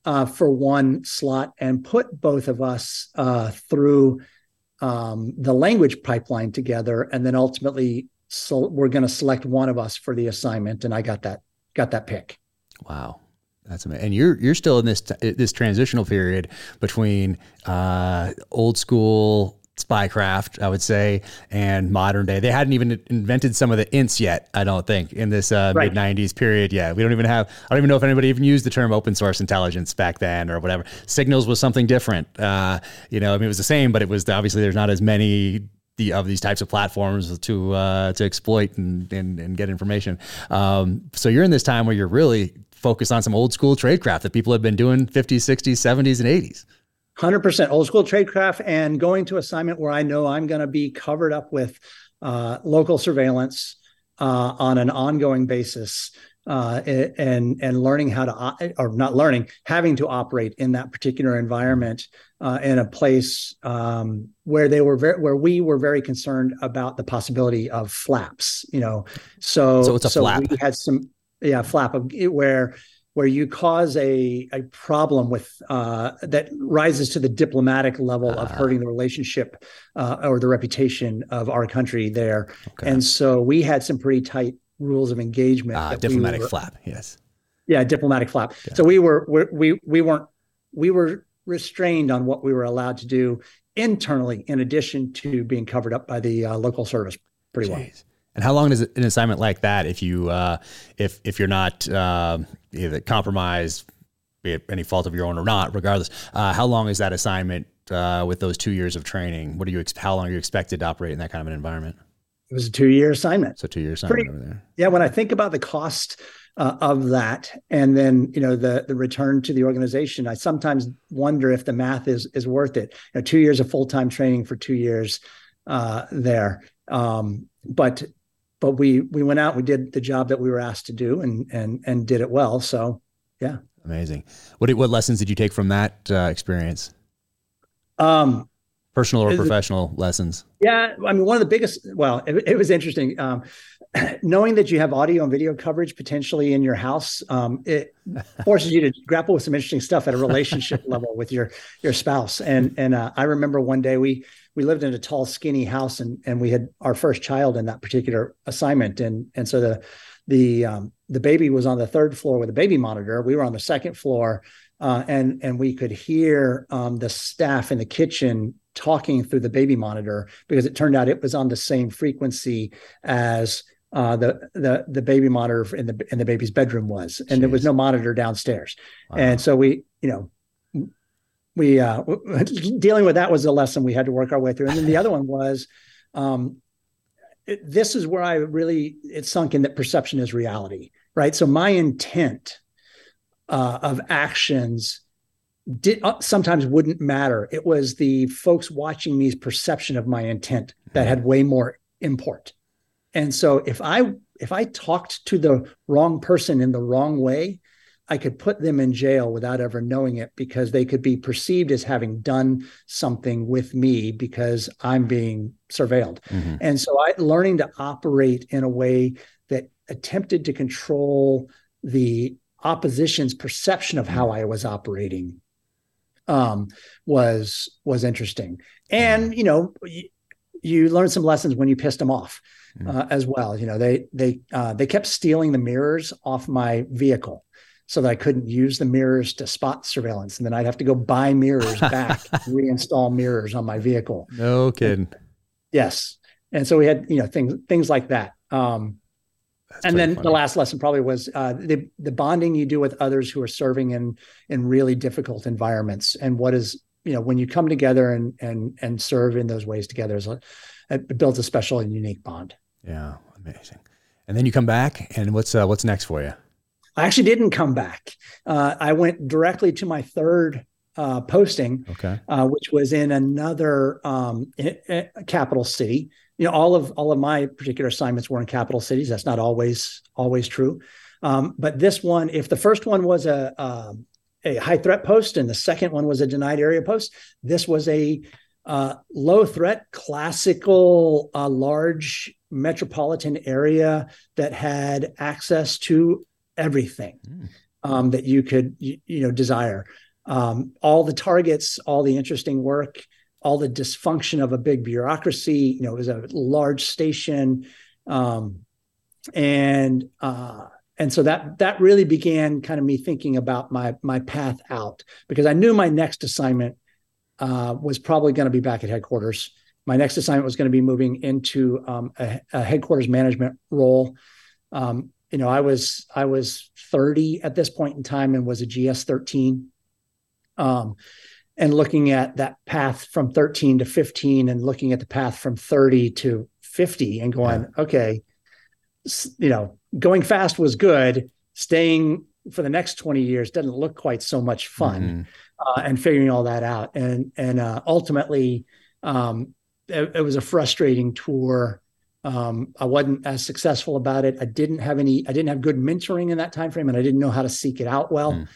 uh, for one slot and put both of us uh, through um, the language pipeline together, and then ultimately, so we're going to select one of us for the assignment, and I got that got that pick. Wow. That's amazing. And you're you're still in this this transitional period between uh, old school spycraft, I would say, and modern day. They hadn't even invented some of the ints yet, I don't think, in this uh, right. mid 90s period. Yeah, we don't even have, I don't even know if anybody even used the term open source intelligence back then or whatever. Signals was something different. Uh, you know, I mean, it was the same, but it was obviously there's not as many the, of these types of platforms to uh, to exploit and, and, and get information. Um, so you're in this time where you're really focused on some old school tradecraft that people have been doing 50s, 60s, 70s, and 80s. 100% old school tradecraft and going to assignment where I know I'm going to be covered up with uh, local surveillance uh, on an ongoing basis uh, and and learning how to or not learning having to operate in that particular environment uh, in a place um, where they were very where we were very concerned about the possibility of flaps you know so so it's a so flap. we had some yeah flap of where where you cause a, a problem with uh, that rises to the diplomatic level uh, of ah. hurting the relationship uh, or the reputation of our country there. Okay. And so we had some pretty tight rules of engagement. Uh, diplomatic we were, flap, yes. Yeah, diplomatic flap. Yeah. So we were we we weren't we were restrained on what we were allowed to do internally, in addition to being covered up by the uh, local service pretty Jeez. well. And how long is an assignment like that if you uh, if if you're not uh, either compromised be it any fault of your own or not, regardless. Uh, how long is that assignment uh, with those two years of training? What are you? How long are you expected to operate in that kind of an environment? It was a two-year assignment. So two year assignment Pretty- over there. Yeah, when I think about the cost uh, of that, and then you know the the return to the organization, I sometimes wonder if the math is is worth it. You know, two years of full time training for two years uh, there, um, but but we we went out, we did the job that we were asked to do, and and and did it well. So yeah, Amazing. What did- what lessons did you take from that uh, experience? um, Personal or it- professional lessons? Yeah, I mean, one of the biggest. Well, it, it was interesting um, knowing that you have audio and video coverage potentially in your house. Um, it forces you to grapple with some interesting stuff at a relationship level with your your spouse. And and uh, I remember one day we we lived in a tall, skinny house, and and we had our first child in that particular assignment, and and so the the um, the baby was on the third floor with a baby monitor. We were on the second floor, uh, and and we could hear um, the staff in the kitchen talking through the baby monitor because it turned out it was on the same frequency as uh, the the the baby monitor in the in the baby's bedroom was, and there was no monitor downstairs. Wow. And so we, you know, we uh, dealing with that was a lesson we had to work our way through. And then the other one was, um, it- this is where I really it sunk in that perception is reality, right? So my intent uh, of actions did uh, sometimes wouldn't matter. It was the folks watching me's perception of my intent that had way more import. And so if I if I talked to the wrong person in the wrong way, I could put them in jail without ever knowing it because they could be perceived as having done something with me because I'm being surveilled. Mhm. And so I learning to operate in a way that attempted to control the opposition's perception of how I was operating um, was was interesting. And you know, you, you learn some lessons when you pissed them off uh, as well. You know, they they uh, they kept stealing the mirrors off my vehicle. So that I couldn't use the mirrors to spot surveillance, and then I'd have to go buy mirrors back, reinstall mirrors on my vehicle. No kidding. Yes, and so we had you know things things like that. Um, and then funny. the last lesson probably was uh, the the bonding you do with others who are serving in in really difficult environments, and what is you know when you come together and and and serve in those ways together, is a, it builds a special and unique bond. Yeah, amazing. And then you come back, and what's uh, what's next for you? I actually didn't come back. Uh, I went directly to my third uh, posting, Okay. uh, which was in another um, capital city. You know, all of all of my particular assignments were in capital cities. That's not always always true, um, but this one, if the first one was a um, a high threat post and the second one was a denied area post, this was a uh, low threat, classical, uh, large metropolitan area that had access to everything Mm. um, that you could you, you know desire um, all the targets, all the interesting work, all the dysfunction of a big bureaucracy. You know, it was a large station, um, and uh, and so that that really began kind of me thinking about my my path out because I knew my next assignment uh, was probably going to be back at headquarters. My next assignment was going to be moving into um, a, a headquarters management role. Um, you know, I was I was 30 at this point in time and was a GS 13 um, and looking at that path from 13 to 15 and looking at the path from 30 to 50 and going okay you know going fast was good staying for the next 20 years doesn't look quite so much fun Mhm. uh, and figuring all that out and and uh, ultimately um, it, it was a frustrating tour um, I wasn't as successful about it. I didn't have any. I didn't have good mentoring in that time frame, and I didn't know how to seek it out well. Mm.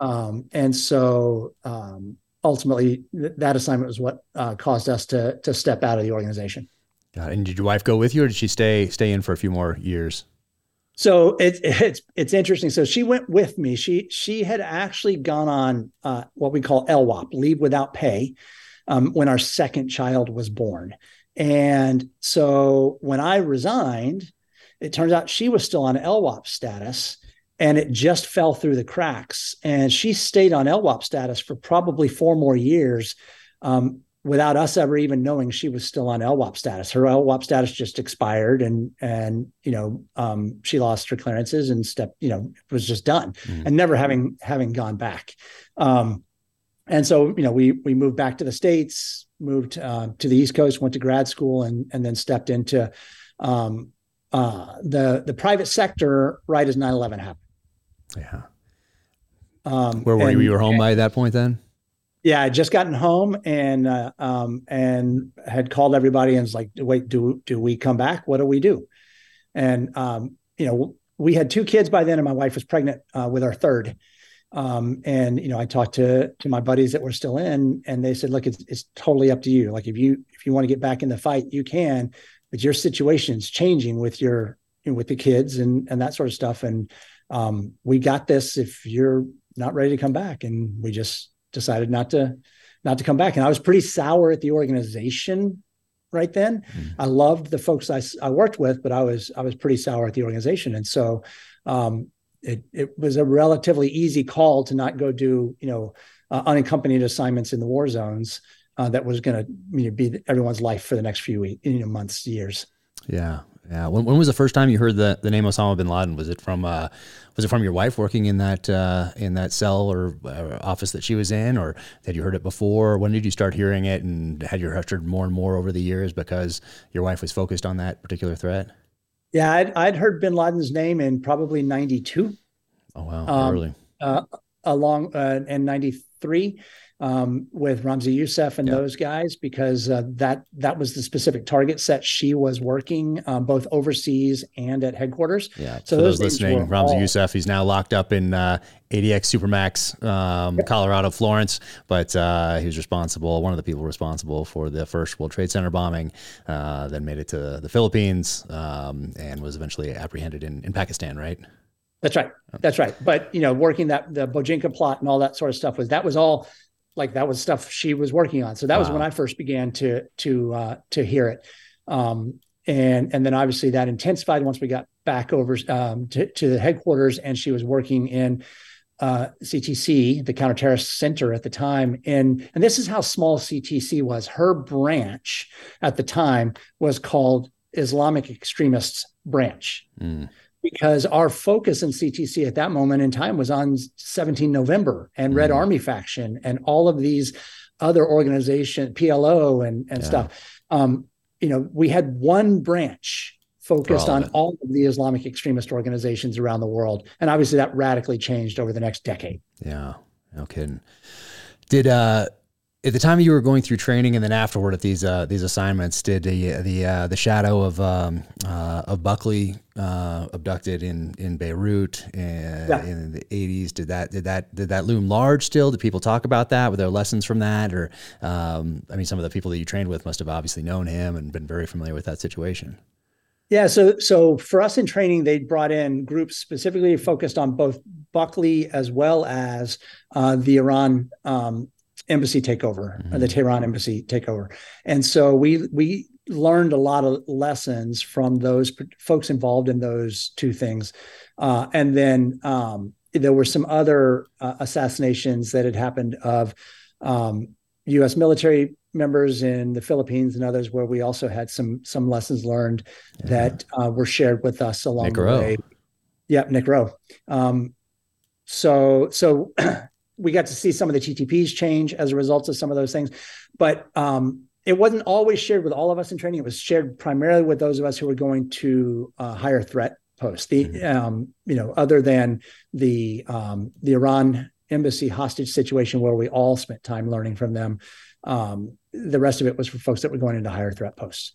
Um, and so um, ultimately, th- that assignment was what uh, caused us to to step out of the organization. And did your wife go with you, or did she stay stay in for a few more years? So it's it's it's interesting. So she went with me. She she had actually gone on uh, what we call LWOP, leave without pay, um, when our second child was born. And so when I resigned, it turns out she was still on LWOP status, and it just fell through the cracks. And she stayed on LWOP status for probably four more years. Um, without us ever even knowing she was still on LWOP status. Her LWOP status just expired, and and you know um, she lost her clearances and step you know was just done, mm-hmm. and never having having gone back. Um, and so you know we we moved back to the states, moved uh, to the East Coast, went to grad school, and and then stepped into um, uh, the the private sector right as 9-11 happened. Yeah. Um, Where were and, you? You were home by that point then? Yeah, I just gotten home and uh, um, and had called everybody and was like, "Wait, do do we come back? What do we do?" And um, you know, we had two kids by then, and my wife was pregnant uh, with our third. Um, and you know, I talked to to my buddies that were still in, and they said, "Look, it's it's totally up to you. Like if you if you want to get back in the fight, you can, but your situation's changing with your you know, with the kids and and that sort of stuff. And um, we got this. If you're not ready to come back, and we just decided not to not to come back. And I was pretty sour at the organization right then. Mm. I loved the folks I, I worked with, but I was I was pretty sour at the organization. And so um, it it was a relatively easy call to not go do you know uh, unaccompanied assignments in the war zones. Uh, that was going to you know, be everyone's life for the next few weeks, you know, months, years. Yeah, yeah. When, when was the first time you heard the, the name Osama bin Laden? Was it from uh, was it from your wife working in that uh, in that cell or uh, office that she was in, or had you heard it before? When did you start hearing it, and had you heard more and more over the years because your wife was focused on that particular threat? Yeah, I'd, I'd heard Bin Laden's name in probably '92. Oh wow, um, early. Uh, along uh, in '93 um, with Ramzi Youssef and those guys because uh, that that was the specific target set she was working um, both overseas and at headquarters. Yeah. So For those, those listening, Ramzi all... Youssef, he's now locked up in uh, ADX Supermax, um, yep. Colorado, Florence, but uh, he was responsible, one of the people responsible for the first World Trade Center bombing. Uh, then made it to the Philippines um, and was eventually apprehended in, in Pakistan, right? That's right. That's right. But you know, working that the Bojinka plot and all that sort of stuff was that was all like that was stuff she was working on. So that wow. was when I first began to to uh, to hear it. Um, and and then obviously that intensified once we got back over um, to, to the headquarters, and she was working in uh, CTC, the counterterrorist center at the time. And and this is how small CTC was. Her branch at the time was called Islamic Extremists Branch. Mm because our focus in CTC at that moment in time was on 17 November and Red mm. Army faction and all of these other organizations, PLO and, and yeah. stuff. Um, you know, we had one branch focused all on all of the Islamic extremist organizations around the world. And obviously that radically changed over the next decade. Yeah, no kidding. Did uh at the time you were going through training and then afterward at these uh, these assignments, did the the uh, the shadow of um, uh, of Buckley uh, abducted in in Beirut in, yeah. in the eighties? Did that did that did that loom large still? Did people talk about that? Were there lessons from that? Or um, I mean, some of the people that you trained with must have obviously known him and been very familiar with that situation. Yeah, so so for us in training, they brought in groups specifically focused on both Buckley as well as uh, the Iran um, embassy takeover, mm-hmm. the Tehran embassy takeover. And so we we learned a lot of lessons from those folks involved in those two things. Uh, and then um, there were some other uh, assassinations that had happened of um, U.S. military members in the Philippines and others, where we also had some some lessons learned yeah. that uh, were shared with us along Nick the Rowe. way. Yep, Nick Rowe. Um, so so we got to see some of the TTPs change as a result of some of those things, but um, it wasn't always shared with all of us in training. It was shared primarily with those of us who were going to uh, higher threat posts. The mm-hmm. um, you know other than the um, the Iran embassy hostage situation where we all spent time learning from them. Um, the rest of it was for folks that were going into higher threat posts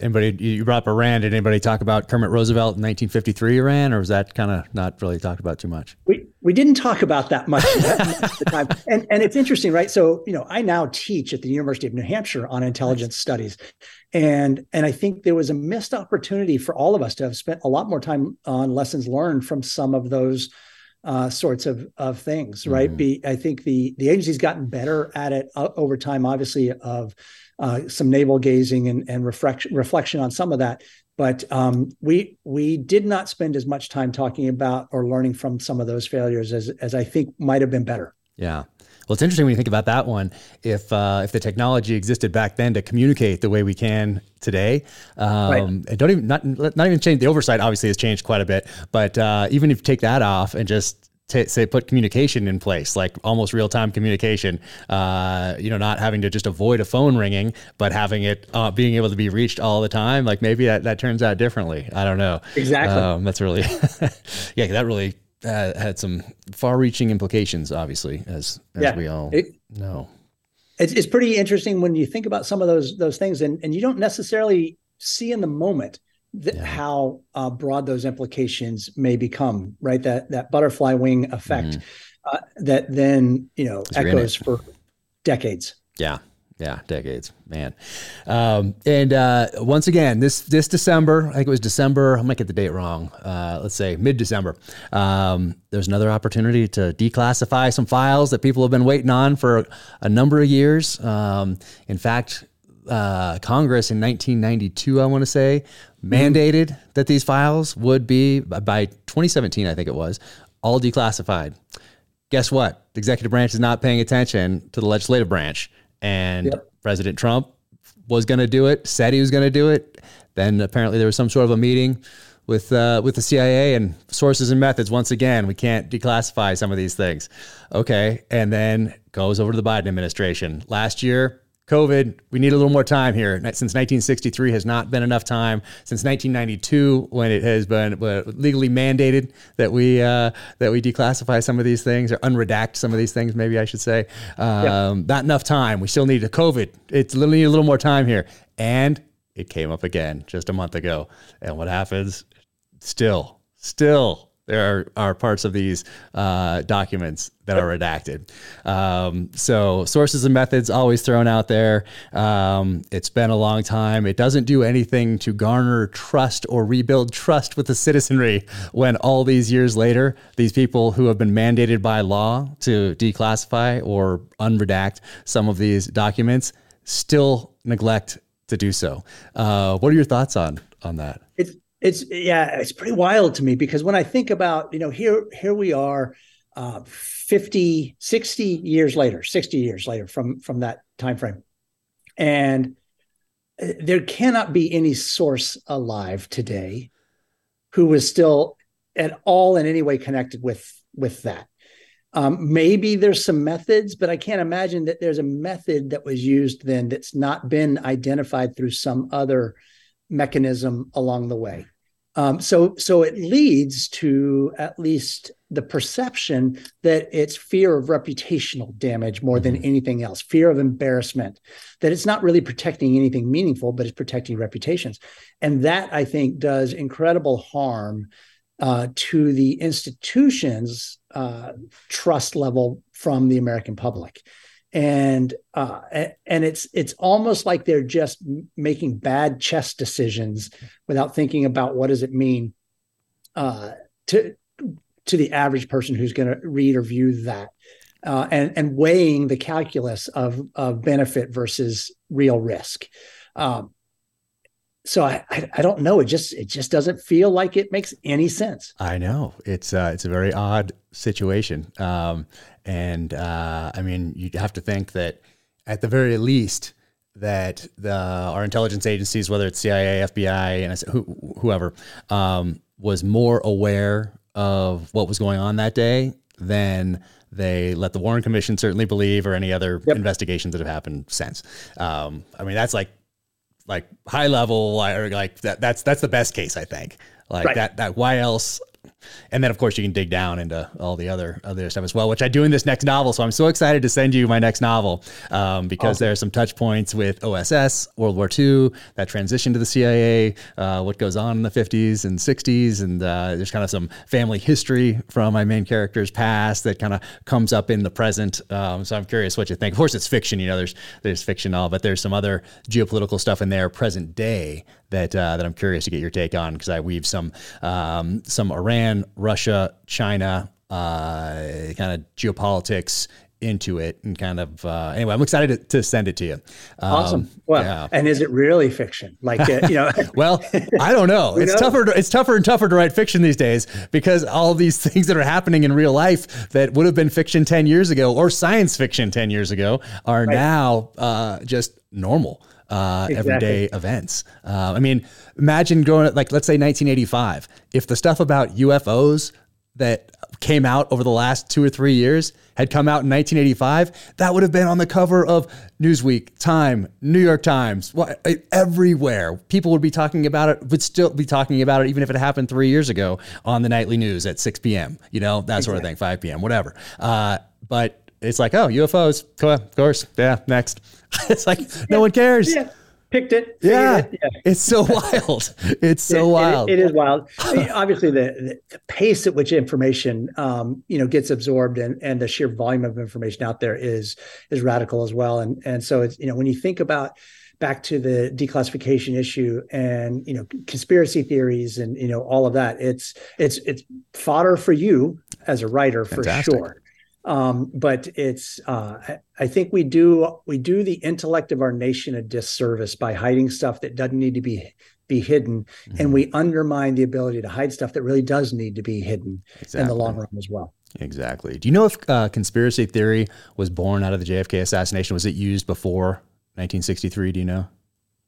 anybody you brought up Iran? Did anybody talk about Kermit Roosevelt in 1953 Iran, or was that kind of not really talked about too much? We we didn't talk about that much at the time, and and it's interesting, right? So you know, I now teach at the University of New Hampshire on intelligence studies, and and I think there was a missed opportunity for all of us to have spent a lot more time on lessons learned from some of those. Uh, sorts of of things, right? Mm. Be, I think the the agency's gotten better at it uh, over time, obviously, of uh, some navel gazing and, and reflection, reflection on some of that. But um, we we did not spend as much time talking about or learning from some of those failures as as I think might have been better. Yeah. Well, it's interesting when you think about that one. If uh, if the technology existed back then to communicate the way we can today, um, right. and don't even not not even change the oversight. Obviously, has changed quite a bit. But uh, even if you take that off and just t- say put communication in place, like almost real time communication. Uh, you know, not having to just avoid a phone ringing, but having it uh, being able to be reached all the time. Like maybe that that turns out differently. I don't know. Exactly. Um, that's really yeah. That really uh, had some far-reaching implications, obviously, as as yeah. we all it, know. It's, it's pretty interesting when you think about some of those those things, and and you don't necessarily see in the moment th- yeah. how uh, broad those implications may become. Right, that that butterfly wing effect mm-hmm. uh, that then you know echoes for decades. Yeah, yeah, decades, man. Um, and uh, once again, this this December, I think it was December. I might get the date wrong. Uh, let's say mid December. Um, there's another opportunity to declassify some files that people have been waiting on for a number of years. Um, in fact, uh, Congress in 1992, I want to say, mandated that these files would be by 2017, I think it was, all declassified. Guess what? The executive branch is not paying attention to the legislative branch and yep. President Trump was going to do it, said he was going to do it. Then apparently there was some sort of a meeting with uh, with the CIA and sources and methods. Once again, we can't declassify some of these things. Okay, and then goes over to the Biden administration. Last year, COVID, we need a little more time here. Since 1963 has not been enough time. Since 1992, when it has been legally mandated that we uh, that we declassify some of these things or unredact some of these things, maybe I should say, um, yeah. not enough time. We still need a COVID. It's literally a little more time here, and it came up again just a month ago. And what happens? Still, still there are, are parts of these uh, documents that are redacted. Um, so sources and methods always thrown out there. Um, it's been a long time. It doesn't do anything to garner trust or rebuild trust with the citizenry when all these years later, these people who have been mandated by law to declassify or unredact some of these documents still neglect to do so. Uh, what are your thoughts on on that? It's it's yeah, it's pretty wild to me because when I think about, you know, here here we are uh 50 60 years later, 60 years later from from that time frame. And uh, there cannot be any source alive today who was still at all in any way connected with with that. Um, maybe there's some methods, but I can't imagine that there's a method that was used then that's not been identified through some other mechanism along the way. Um, so, so it leads to at least the perception that it's fear of reputational damage more than mm-hmm. anything else, fear of embarrassment, that it's not really protecting anything meaningful, but it's protecting reputations. And that I think does incredible harm uh, to the institution's uh, trust level from the American public and uh, and it's it's almost like they're just making bad chess decisions without thinking about what does it mean uh, to to the average person who's going to read or view that, uh, and and weighing the calculus of of benefit versus real risk. Um, so I, I, I don't know. It just it just doesn't feel like it makes any sense. I know it's uh, it's a very odd situation. Um, and uh, I mean, you have to think that at the very least, that the our intelligence agencies, whether it's CIA, FBI, and who, whoever, um, was more aware of what was going on that day than they let the Warren Commission certainly believe, or any other yep. investigations that have happened since. Um, I mean, that's like like high level, or like that. That's that's the best case, I think. Like right. that. That why else and then of course you can dig down into all the other other stuff as well, which I do in this next novel. So I'm so excited to send you my next novel um, because awesome. there are some touch points with OSS, World War II, that transition to the CIA, uh, what goes on in the 50s and 60s, and uh, there's kind of some family history from my main character's past that kind of comes up in the present. Um, so I'm curious what you think. Of course, it's fiction. You know, there's there's fiction all, but there's some other geopolitical stuff in there, present day that uh, that I'm curious to get your take on because I weave some um, some Iran, Russia, China uh, kind of geopolitics into it and kind of uh, anyway. I'm excited to, to send it to you. Um, awesome. Well, yeah. and is it really fiction? Like uh, you know? well, I don't know. it's know? tougher. To, it's tougher and tougher to write fiction these days because all these things that are happening in real life that would have been fiction ten years ago or science fiction ten years ago are right. now uh, just normal. Uh, exactly. everyday events. Uh, I mean, imagine going like let's say 1985. If the stuff about UFOs that came out over the last two or three years had come out in 1985, that would have been on the cover of Newsweek, Time, New York Times, everywhere. People would be talking about it, would still be talking about it, even if it happened three years ago on the nightly news at 6 p.m., you know, that exactly. sort of thing, 5 p.m., whatever. Uh, but it's like, oh, UFOs, of course, yeah, next. it's like, no one cares. Yeah picked it. Yeah. it. yeah. It's so wild. It's so it, wild. it, it is wild. Obviously, the, the, pace at which information, um, you know, gets absorbed and, and the sheer volume of information out there is is radical as well. And and so it's you know when you think about back to the declassification issue and you know conspiracy theories and you know all of that, it's it's it's fodder for you as a writer for sure um, but it's uh, I, I, think we do we do the intellect of our nation a disservice by hiding stuff that doesn't need to be be hidden. Mm-hmm. and we undermine the ability to hide stuff that really does need to be hidden exactly. in the long run as well. Exactly. Do you know if uh, conspiracy theory was born out of the jfk assassination? Was it used before 1963 do you know?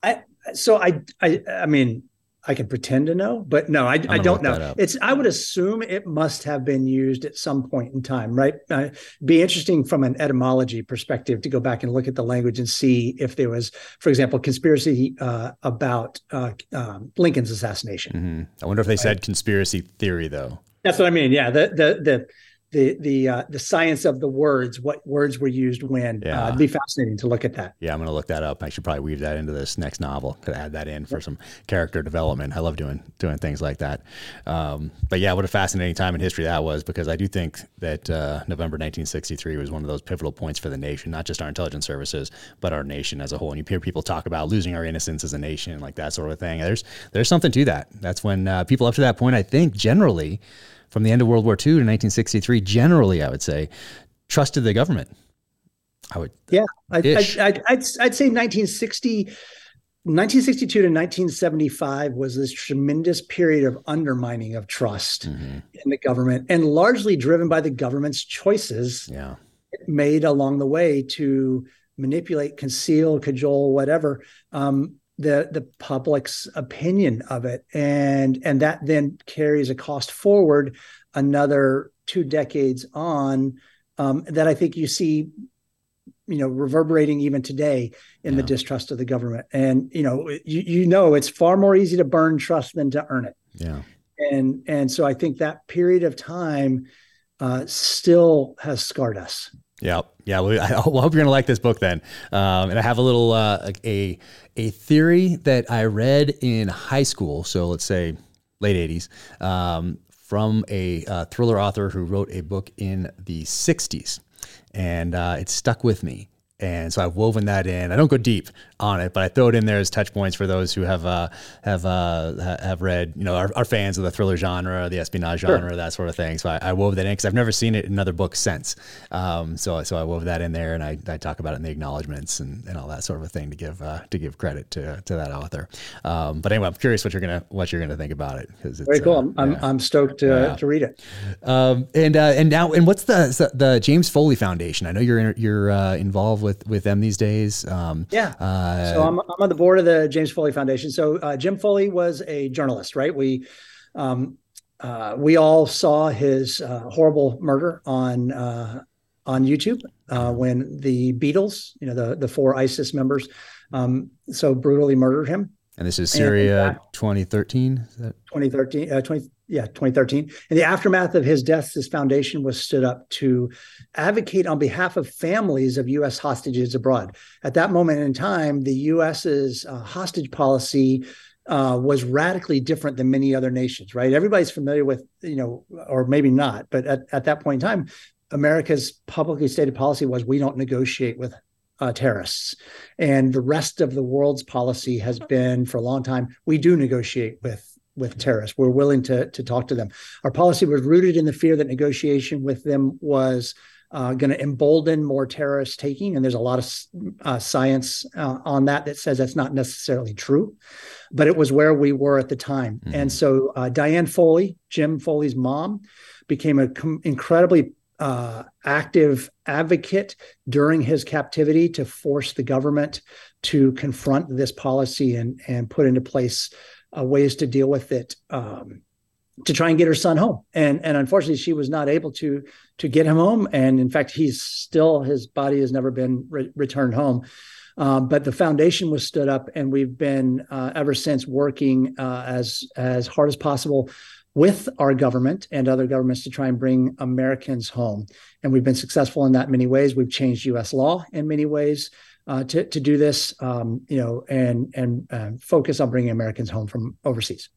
I so i i i mean I can pretend to know, but no, I, I don't know. It's I would assume it must have been used at some point in time, right? Uh, be interesting from an etymology perspective to go back and look at the language and see if there was, for example, conspiracy uh, about uh, um, Lincoln's assassination. Mm-hmm. I wonder if they right? said conspiracy theory though. That's what I mean. Yeah, the the the the the uh, the science of the words, what words were used when. Uh, yeah. Uh, it'd be fascinating to look at that. Yeah, I'm going to look that up. I should probably weave that into this next novel. Could add that in for some character development. I love doing doing things like that. Um, but yeah, what a fascinating time in history that was because I do think that uh, November 1963 was one of those pivotal points for the nation, not just our intelligence services, but our nation as a whole. And you hear people talk about losing our innocence as a nation, like that sort of thing. There's there's something to that. That's when uh, people up to that point, I think, generally from the end of World War II to 1963, generally, I would say, trusted the government. I would. Yeah, I, would I'd, I'd, I'd say 1960. 1962 to 1975 was this tremendous period of undermining of trust mm-hmm. in the government and largely driven by the government's choices yeah. made along the way to manipulate, conceal, cajole, whatever, um, the the public's opinion of it. And and that then carries a cost forward another two decades on um, that i think you see you know reverberating even today in yeah. the distrust of the government. And you know you, you know it's far more easy to burn trust than to earn it. Yeah. And and so i think that period of time uh, still has scarred us yeah, yeah. I hope you're gonna like this book then. Um, and I have a little uh, a a theory that I read in high school. So let's say late '80s, um, from a uh, thriller author who wrote a book in the '60s, and uh, it stuck with me. And so I've woven that in. I don't go deep on it, but I throw it in there as touch points for those who have uh, have uh, have read, you know, are, are, fans of the thriller genre, the espionage genre, that sort of thing. So I, I wove that in because I've never seen it in another book since. Um, so so I wove that in there, and I, I talk about it in the acknowledgments and, and all that sort of a thing to give uh, to give credit to, to that author. Um, but anyway, I'm curious what you're gonna what you're gonna think about it because it's very cool. Uh, I'm, yeah. I'm stoked to, yeah. to read it. Um, and uh, and now and what's the the James Foley Foundation? I know you're you're uh, involved with with them these days. Um, yeah. so I'm, I'm on the board of the James Foley Foundation. So uh, Jim Foley was a journalist, right? We um, uh, we all saw his uh, horrible murder on uh, on YouTube uh, when the Beatles, you know, the the four ISIS members, um, so brutally murdered him. And this is Syria 2013. 2013, uh, 20, yeah, 2013. In the aftermath of his death, this foundation was stood up to advocate on behalf of families of U.S. hostages abroad. At that moment in time, the U.S.'s uh, hostage policy uh, was radically different than many other nations, right? Everybody's familiar with, you know, or maybe not, but at, at that point in time, America's publicly stated policy was we don't negotiate with uh, terrorists. And the rest of the world's policy has been for a long time we do negotiate with with terrorists. We're willing to to talk to them. Our policy was rooted in the fear that negotiation with them was uh, going to embolden more terrorist taking. And there's a lot of uh, science uh, on that that says that's not necessarily true, but it was where we were at the time. Mm-hmm. And so uh, Diane Foley, Jim Foley's mom, became an com- incredibly uh, active advocate during his captivity to force the government to confront this policy and and put into place uh, ways to deal with it. Um, to try and get her son home. And and unfortunately, she was not able to to get him home. And in fact, he's still his body has never been re- returned home. Um, but the foundation was stood up, and we've been uh, ever since working uh, as as hard as possible with our government and other governments to try and bring Americans home. And we've been successful in that many ways. We've changed U.S. law in many ways uh, to to do this, um, you know, and and uh, focus on bringing Americans home from overseas.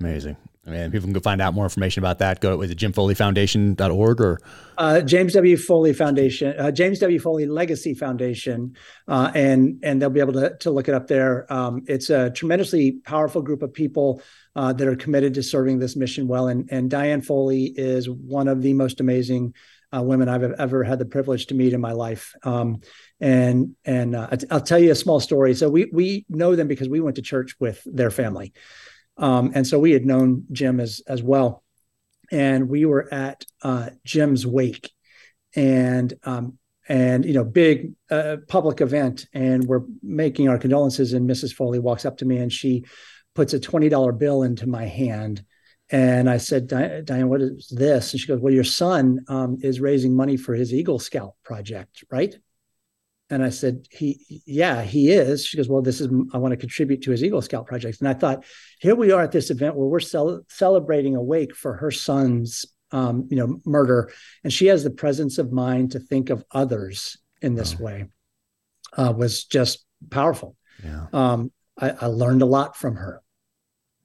Amazing. And people can go find out more information about that. Go with jimfoleyfoundation.org or uh, James W. Foley Foundation, uh, James W. Foley Legacy Foundation, uh, and and they'll be able to to look it up there. Um, it's a tremendously powerful group of people uh, that are committed to serving this mission well. And and Diane Foley is one of the most amazing uh, women I've ever had the privilege to meet in my life. Um, and and uh, I'll tell you a small story. So we we know them because we went to church with their family. Um, and so we had known Jim as as well, and we were at uh, Jim's wake, and um, and you know big uh, public event, and we're making our condolences. And Mrs. Foley walks up to me and she puts a twenty dollar bill into my hand. And I said, Diane, what is this? And she goes, Well, your son um, is raising money for his Eagle Scout project, right? And I said, he, yeah, he is. She goes, well, this is, I want to contribute to his Eagle Scout project. And I thought, here we are at this event where we're cel- celebrating a wake for her son's, um, you know, murder. And she has the presence of mind to think of others in this way uh, was just powerful. Yeah. Um, I, I learned a lot from her.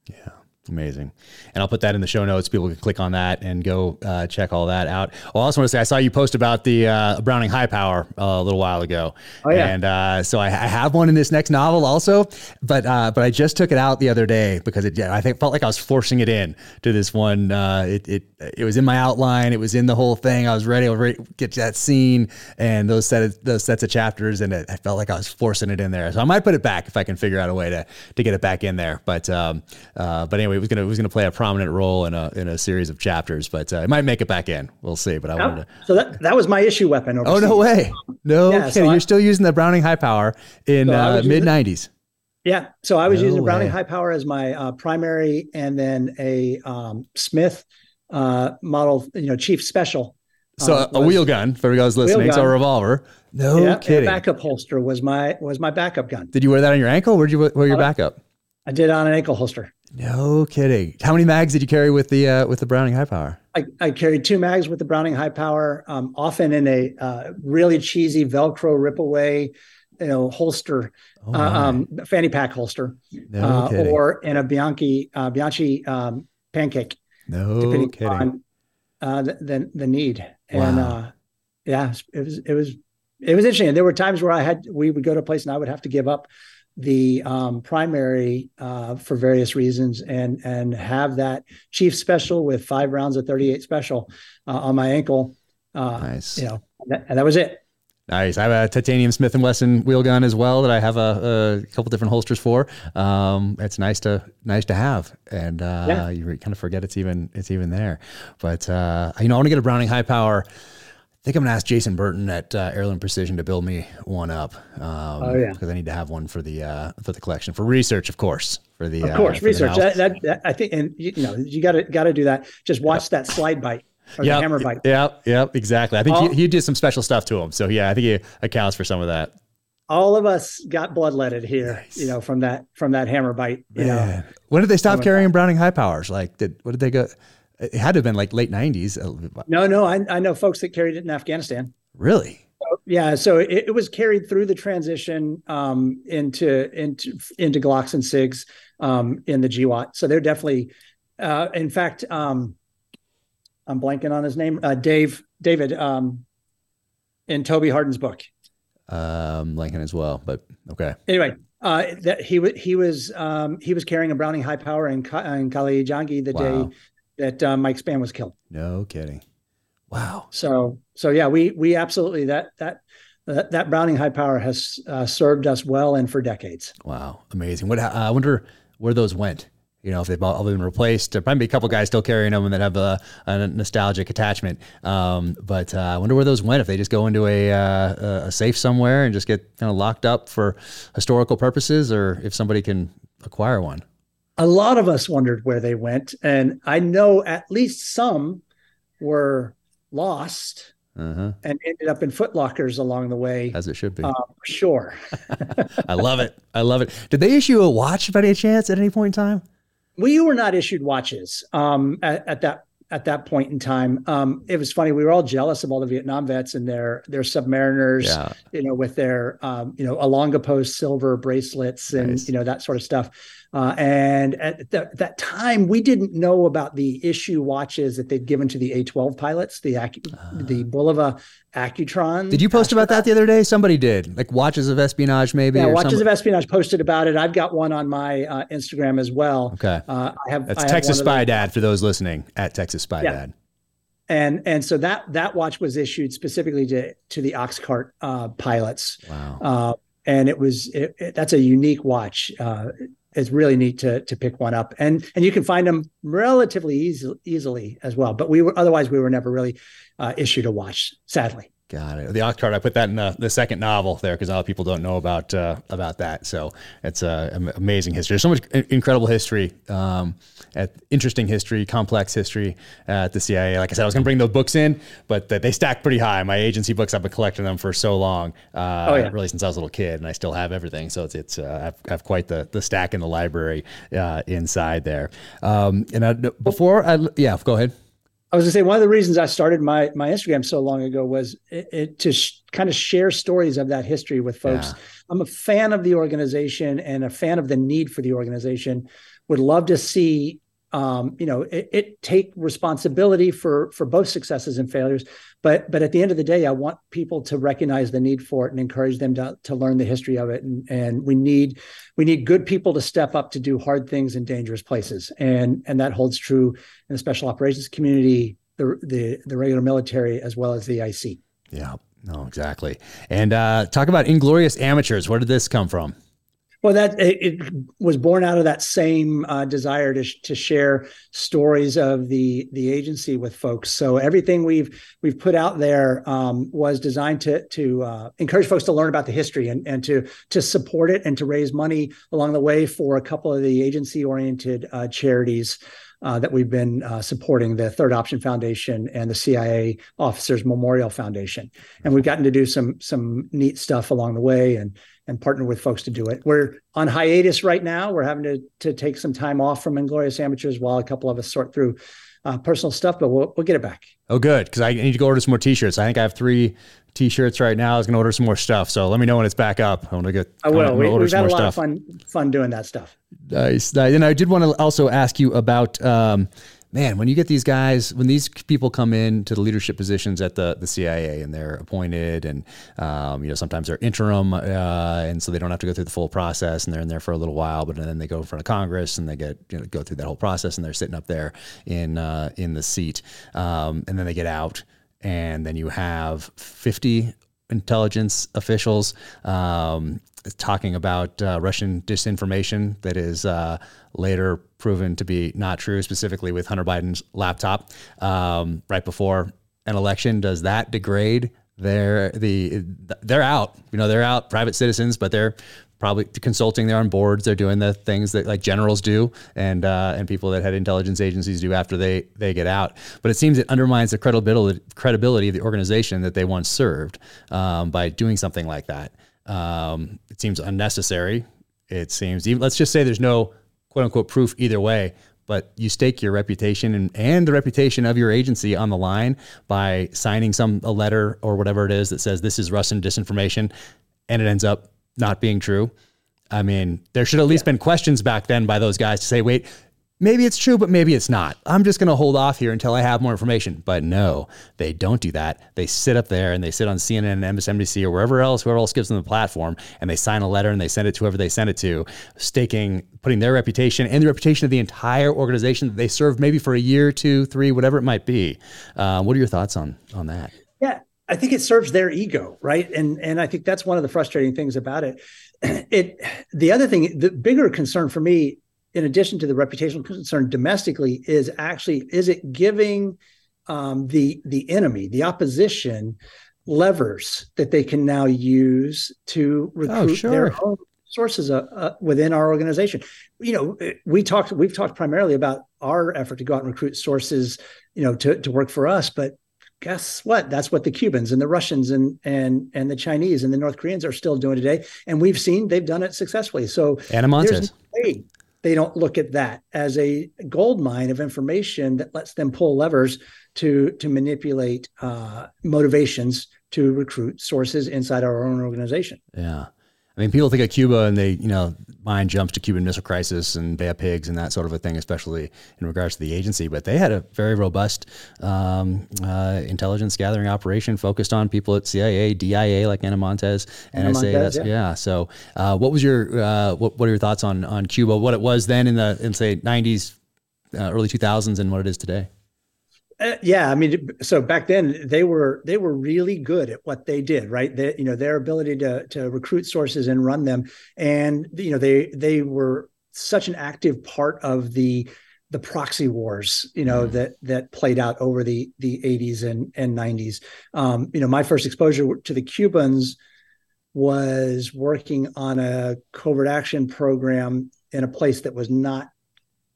Yeah. Amazing. And I'll put that in the show notes. People can click on that and go uh, check all that out. Well, I also want to say I saw you post about the uh, Browning High Power uh, a little while ago. Oh, yeah. And uh, so I, I, have one in this next novel also, but uh, but I just took it out the other day because it I think felt like I was forcing it in to this one. Uh, it, it it was in my outline. It was in the whole thing. I was ready to get to that scene and those set of, those sets of chapters, and it, I felt like I was forcing it in there. So I might put it back if I can figure out a way to to get it back in there. But um, but anyway it was gonna it was gonna play a prominent role in a in a series of chapters, but uh, it might make it back in. We'll see. But I oh, wanted to. So that that was my issue weapon. Overseas. Oh no way! No yeah, kidding. So You're still using the Browning High Power in so uh, mid '90s. Yeah. So I was no using Browning High Power as my uh, primary, and then a um, Smith uh, model, you know, Chief Special. So uh, a wheel gun for those listening. So a revolver. No yeah, kidding. backup holster was my was my backup gun. Did you wear that on your ankle? Where'd you wear your backup? I did on an ankle holster. No kidding. How many mags did you carry with the uh, with the Browning High Power? I, I carried two mags with the Browning High Power, um, often in a uh, really cheesy Velcro rip away, you know, holster, oh uh, um, fanny pack holster, no uh, or in a Bianchi uh, Bianchi um, pancake. No depending kidding. on uh, the, the, the need. And wow. yeah, it was it was it was interesting. There were times where I had we would go to a place and I would have to give up the um, primary uh, for various reasons and and have that chief special with five rounds of 38 special uh, on my ankle. Uh, nice. You know, that, and that was it. Nice. I have a titanium Smith and Wesson wheel gun as well that I have a, a couple different holsters for. Um, it's nice to nice to have, and uh, yeah. you kind of forget it's even it's even there. But uh, you know, I want to get a Browning high power think I'm gonna ask Jason Burton at uh, Heirloom Precision to build me one up. Um, oh yeah, because I need to have one for the uh, for the collection for research, of course. For the of course uh, research. That, that, that, I think, and you, you know, you got to got to do that. Just watch yep. that slide bite. Or yep. the hammer bite. Yep, yep, exactly. I think he, he did some special stuff to him. So yeah, I think he accounts for some of that all of us got bloodletted here, nice. you know, from that from that hammer bite. You know, when did they stop carrying Browning high powers? Like, did what did they go? It had to have been like late '90s. No, no, I, I know folks that carried it in Afghanistan. Really? So, yeah. So it, it, was carried through the transition um, into into into Glocks and Sigs um, in the GWOT. So they're definitely, uh, in fact, um, I'm blanking on his name. Uh, Dave David um, in Toby Harnden's book. Um, blanking as well, but okay. Anyway, uh, that he was he was um, he was carrying a Browning high power in, in Qala-i-Jangi the wow. day that uh, Mike Spann was killed. No kidding. Wow. So so yeah, we we absolutely that that that, that Browning high power has uh, served us well and for decades. Wow, amazing. What uh, I wonder where those went. You know, if they've all been replaced, there might be a couple guys still carrying them and that have a, a nostalgic attachment. Um, but uh, I wonder where those went. If they just go into a, uh, a safe somewhere and just get kind of locked up for historical purposes, or if somebody can acquire one. A lot of us wondered where they went, and I know at least some were lost uh-huh. and ended up in footlockers along the way. As it should be. Uh, sure. I love it. I love it. Did they issue a watch by any chance at any point in time? We were not issued watches um, at, at, that at that point in time. Um, it was funny. We were all jealous of all the Vietnam vets and their their submariners, yeah. you know, with their um, you know Ilongot Post silver bracelets and nice. you know that sort of stuff. Uh, and at th- that time, we didn't know about the issue watches that they'd given to the A12 pilots, the Acu- uh, the Bulova Accutron. Did you post about that the other day? Somebody did, like watches of espionage, maybe. Yeah, watches somebody. of espionage posted about it. I've got one on my uh, Instagram as well. Okay, uh, I have. That's I Texas have Spy Dad for those listening at Texas Spy yeah. Dad and and so that that watch was issued specifically to to the Oxcart uh, pilots. Wow. Uh, and it was it, it, that's a unique watch. Uh, it's really neat to to pick one up, and and you can find them relatively easy, easily as well. But we were otherwise we were never really uh, issued a watch, sadly. Got it. The Oxcart, I put that in the, the second novel there because a lot of people don't know about uh, about that. So it's uh, amazing history. There's so much incredible history, um, at interesting history, complex history at the CIA. Like I said, I was going to bring those books in, but they stack pretty high. My agency books, I've been collecting them for so long, uh, oh, yeah. really since I was a little kid, and I still have everything. So it's it's uh, I've, I have quite the the stack in the library uh, inside there. Um, and I, before I yeah, go ahead. I was gonna say one of the reasons I started my my Instagram so long ago was it, it, to sh- kind of share stories of that history with folks. Yeah. I'm a fan of the organization and a fan of the need for the organization. Would love to see um, you know it, it, take responsibility for for both successes and failures. But but at the end of the day i want people to recognize the need for it and encourage them to, to learn the history of it. And and we need we need good people to step up to do hard things in dangerous places. And and that holds true in the special operations community the the, the regular military as well as the ic yeah. No exactly. And uh talk about inglorious amateurs. Where did this come from well, that it, it, was born out of that same uh, desire to to share stories of the the agency with folks. So everything we've we've put out there um, was designed to to uh, encourage folks to learn about the history and and to to support it and to raise money along the way for a couple of the agency oriented uh, charities. Uh, that we've been uh, supporting the Third Option Foundation and the CIA Officers Memorial Foundation, and we've gotten to do some some neat stuff along the way, and and partner with folks to do it. We're on hiatus right now. We're having to to take some time off from Inglorious Amateurs while a couple of us sort through uh, personal stuff, but we'll we'll get it back. Oh, good, because I need to go order some more T-shirts. I think I have three T-shirts right now. I was going to order some more stuff, so let me know when it's back up. I want to get. I will. I we, have had a lot stuff. of fun fun doing that stuff. Nice. And I did want to also ask you about. Um, man, when you get these guys, when these people come in to the leadership positions at the, the CIA and they're appointed and, um, you know, sometimes they're interim uh, and so they don't have to go through the full process and they're in there for a little while, but then they go in front of Congress and they get, you know, go through that whole process and they're sitting up there in, uh, in the seat. Um, and then they get out and then you have 50 intelligence officials um, talking about uh, Russian disinformation that is uh, later proven to be not true, specifically with Hunter Biden's laptop um, right before an election. Does that degrade their the they're out? You know, they're out, private citizens, but they're probably consulting. They're on boards. They're doing the things that like generals do, and uh, and people that head intelligence agencies do after they they get out. But it seems it undermines the credibility credibility of the organization that they once served um, by doing something like that. Um, it seems unnecessary. It seems even. Let's just say there's no quote unquote proof either way. But you stake your reputation and, and the reputation of your agency on the line by signing some a letter or whatever it is that says this is Russian disinformation, and it ends up not being true. I mean, there should at least yeah. been questions back then by those guys to say, wait, maybe it's true, but maybe it's not. I'm just going to hold off here until I have more information. But no, they don't do that. They sit up there and they sit on CNN and MSNBC or wherever else, whoever else gives them the platform, and they sign a letter and they send it to whoever they send it to, staking, putting their reputation and the reputation of the entire organization that they serve maybe for a year, two, three, whatever it might be. Uh, what are your thoughts on on that? Yeah, I think it serves their ego, right? And and I think that's one of the frustrating things about it. It the other thing, the bigger concern for me in addition to the reputational concern domestically, is actually is it giving um, the the enemy, the opposition, levers that they can now use to oh, recruit oh, sure. their own sources uh, uh, within our organization. You know, we talked we've talked primarily about our effort to go out and recruit sources, you know, to to work for us, but guess what that's what the cubans and the russians and and and the chinese and the north koreans are still doing today and we've seen they've done it successfully so Ana Montes. No they don't look at that as a gold mine of information that lets them pull levers to to manipulate uh, motivations to recruit sources inside our own organization. Yeah. I mean, people think of Cuba and they, you know, mind jumps to Cuban Missile Crisis and Bay of Pigs and that sort of a thing, especially in regards to the agency. But they had a very robust um, uh, intelligence gathering operation focused on people at CIA, DIA, like Ana Montes, Ana NSA. Montes, yeah. yeah. So, uh, what was your uh, what, what are your thoughts on on Cuba? What it was then in the in say '90s, uh, early 2000s, and what it is today? Uh, yeah, I mean, so back then they were they were really good at what they did, right? They, you know, their ability to to recruit sources and run them, and you know, they they were such an active part of the the proxy wars, you know, mm. that that played out over the the 80s and and 90s. Um, you know, my first exposure to the Cubans was working on a covert action program in a place that was not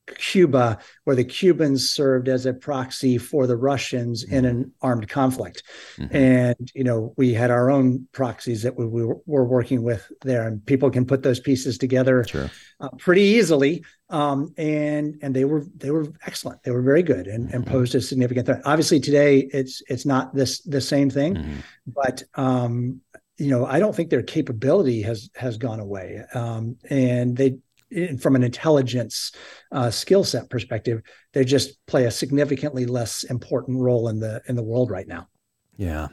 Cuba, where the Cubans served as a proxy for the Russians mm-hmm. in an armed conflict. Mm-hmm. And, you know, we had our own proxies that we, we, were working with there, and people can put those pieces together sure. uh, pretty easily. Um, and and they were they were excellent. They were very good and, mm-hmm. and posed a significant threat. Obviously, today it's it's not this the same thing, mm-hmm. but um, you know, I don't think their capability has has gone away. Um, and they from an intelligence uh, skill set perspective, they just play a significantly less important role in the in the world right now. Yeah,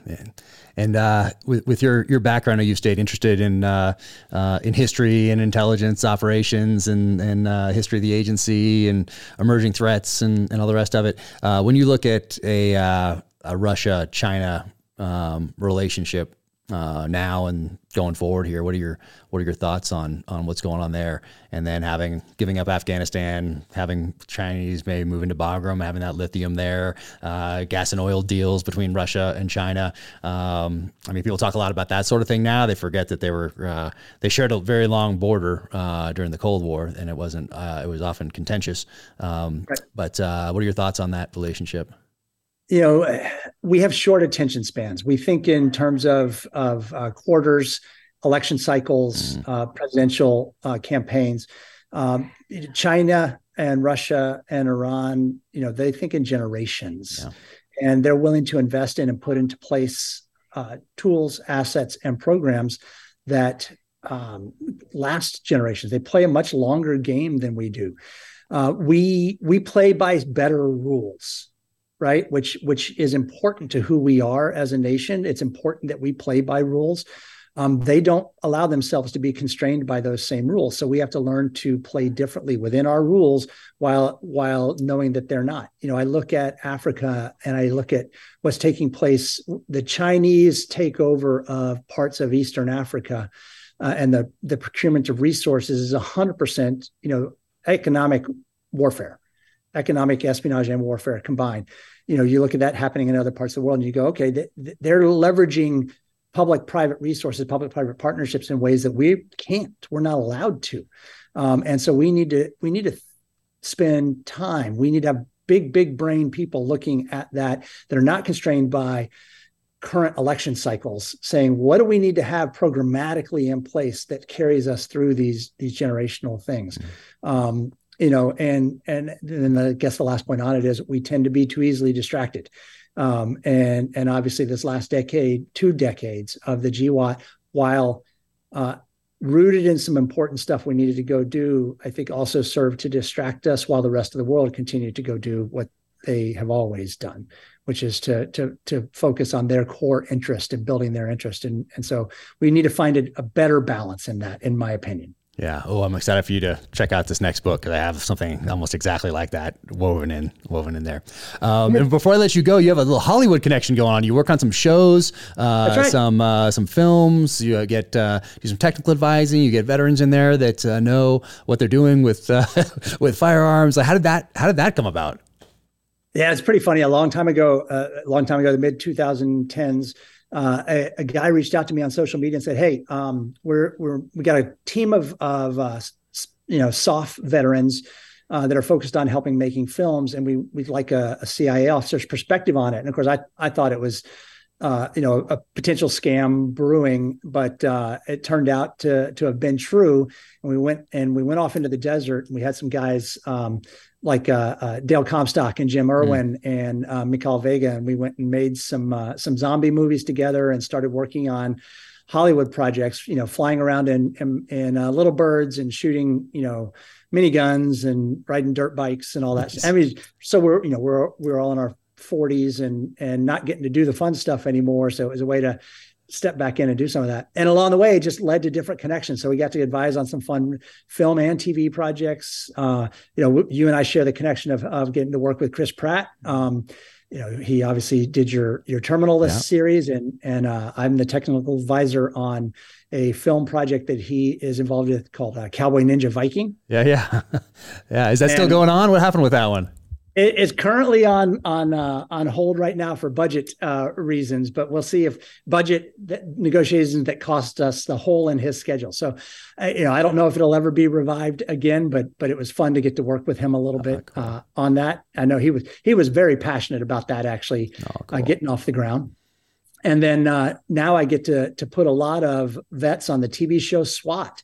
and uh, with with your your background, you stayed interested in uh, uh, in history and intelligence operations and and uh, history of the agency and emerging threats and, and all the rest of it. Uh, when you look at a, uh, a Russia China um, relationship, uh, now and going forward here? What are your what are your thoughts on on what's going on there? And then having giving up Afghanistan, having Chinese maybe moving to Bagram, having that lithium there, uh, gas and oil deals between Russia and China. Um, I mean, people talk a lot about that sort of thing now. They forget that they were uh, they shared a very long border uh, during the Cold War, and it wasn't uh, it was often contentious. Um, right. But uh, what are your thoughts on that relationship? You know, we have short attention spans. We think in terms of of uh, quarters, election cycles, mm. uh, presidential uh, campaigns. Um, China and Russia and Iran, you know, they think in generations, yeah. and they're willing to invest in and put into place uh, tools, assets, and programs that um, last generations. They play a much longer game than we do. Uh, we we play by better rules right? Which which is important to who we are as a nation. It's important that we play by rules. Um, they don't allow themselves to be constrained by those same rules. So we have to learn to play differently within our rules while while knowing that they're not. You know i look at africa and i look at what's taking place the chinese takeover of parts of eastern africa uh, and the the procurement of resources is 100% you know economic warfare economic espionage and warfare combined. You know, you look at that happening in other parts of the world, and you go, okay, they're leveraging public-private resources, public-private partnerships in ways that we can't. We're not allowed to, um, and so we need to we need to spend time. We need to have big, big brain people looking at that that are not constrained by current election cycles saying what do we need to have programmatically in place that carries us through these these generational things mm-hmm. um, you know, and and then I guess the last point on it is we tend to be too easily distracted. Um, and and obviously this last decade, two decades of the GWOT, while uh, rooted in some important stuff we needed to go do, I think also served to distract us while the rest of the world continued to go do what they have always done, which is to to to focus on their core interest and building their interest. And and so we need to find a, a better balance in that, in my opinion. Yeah. Oh, I'm excited for you to check out this next book because I have something almost exactly like that woven in, woven in there. Um, and before I let you go, you have a little Hollywood connection going on. You work on some shows, uh, right. some uh, some films. You uh, get uh, do some technical advising. You get veterans in there that uh, know what they're doing with uh, with firearms. How did that How did that come about? Yeah, it's pretty funny. A long time ago, a long time ago, the mid 2010s uh, a, a, guy reached out to me on social media and said, "Hey, um, we're we're we got a team of of uh, you know SOF veterans uh, that are focused on helping making films, and we we'd like a, a, CIA officer's perspective on it." And of course, I I thought it was. Uh, you know, a potential scam brewing, but uh, it turned out to to have been true. And we went and we went off into the desert, and we had some guys um, like uh, uh, Dale Comstock and Jim mm. Irwin mm. and uh, Mikal Vega, and we went and made some uh, some zombie movies together and started working on Hollywood projects. You know, flying around in in, in uh, little birds and shooting you know miniguns and riding dirt bikes and all that. Nice. I mean, so we're you know we're we're all in our 40s and and not getting to do the fun stuff anymore. So it was a way to step back in and do some of that. And along the way, it just led to different connections. So we got to advise on some fun film and TV projects. Uh, you know, you and I share the connection of, of getting to work with Chris Pratt. Um, you know, he obviously did your your Terminal List yeah. series, and and uh, I'm the technical advisor on a film project that he is involved with called uh, Cowboy Ninja Viking. Yeah, yeah, yeah. Is that and, still going on? What happened with that one? It is currently on on uh, on hold right now for budget uh, reasons, but we'll see if budget negotiations that cost us the hole in his schedule. So, uh, you know, I don't know if it'll ever be revived again, but but it was fun to get to work with him a little oh, bit cool. Uh, on that. I know he was he was very passionate about that actually oh, uh, cool. getting off the ground. And then uh, now I get to to put a lot of vets on the TV show SWAT.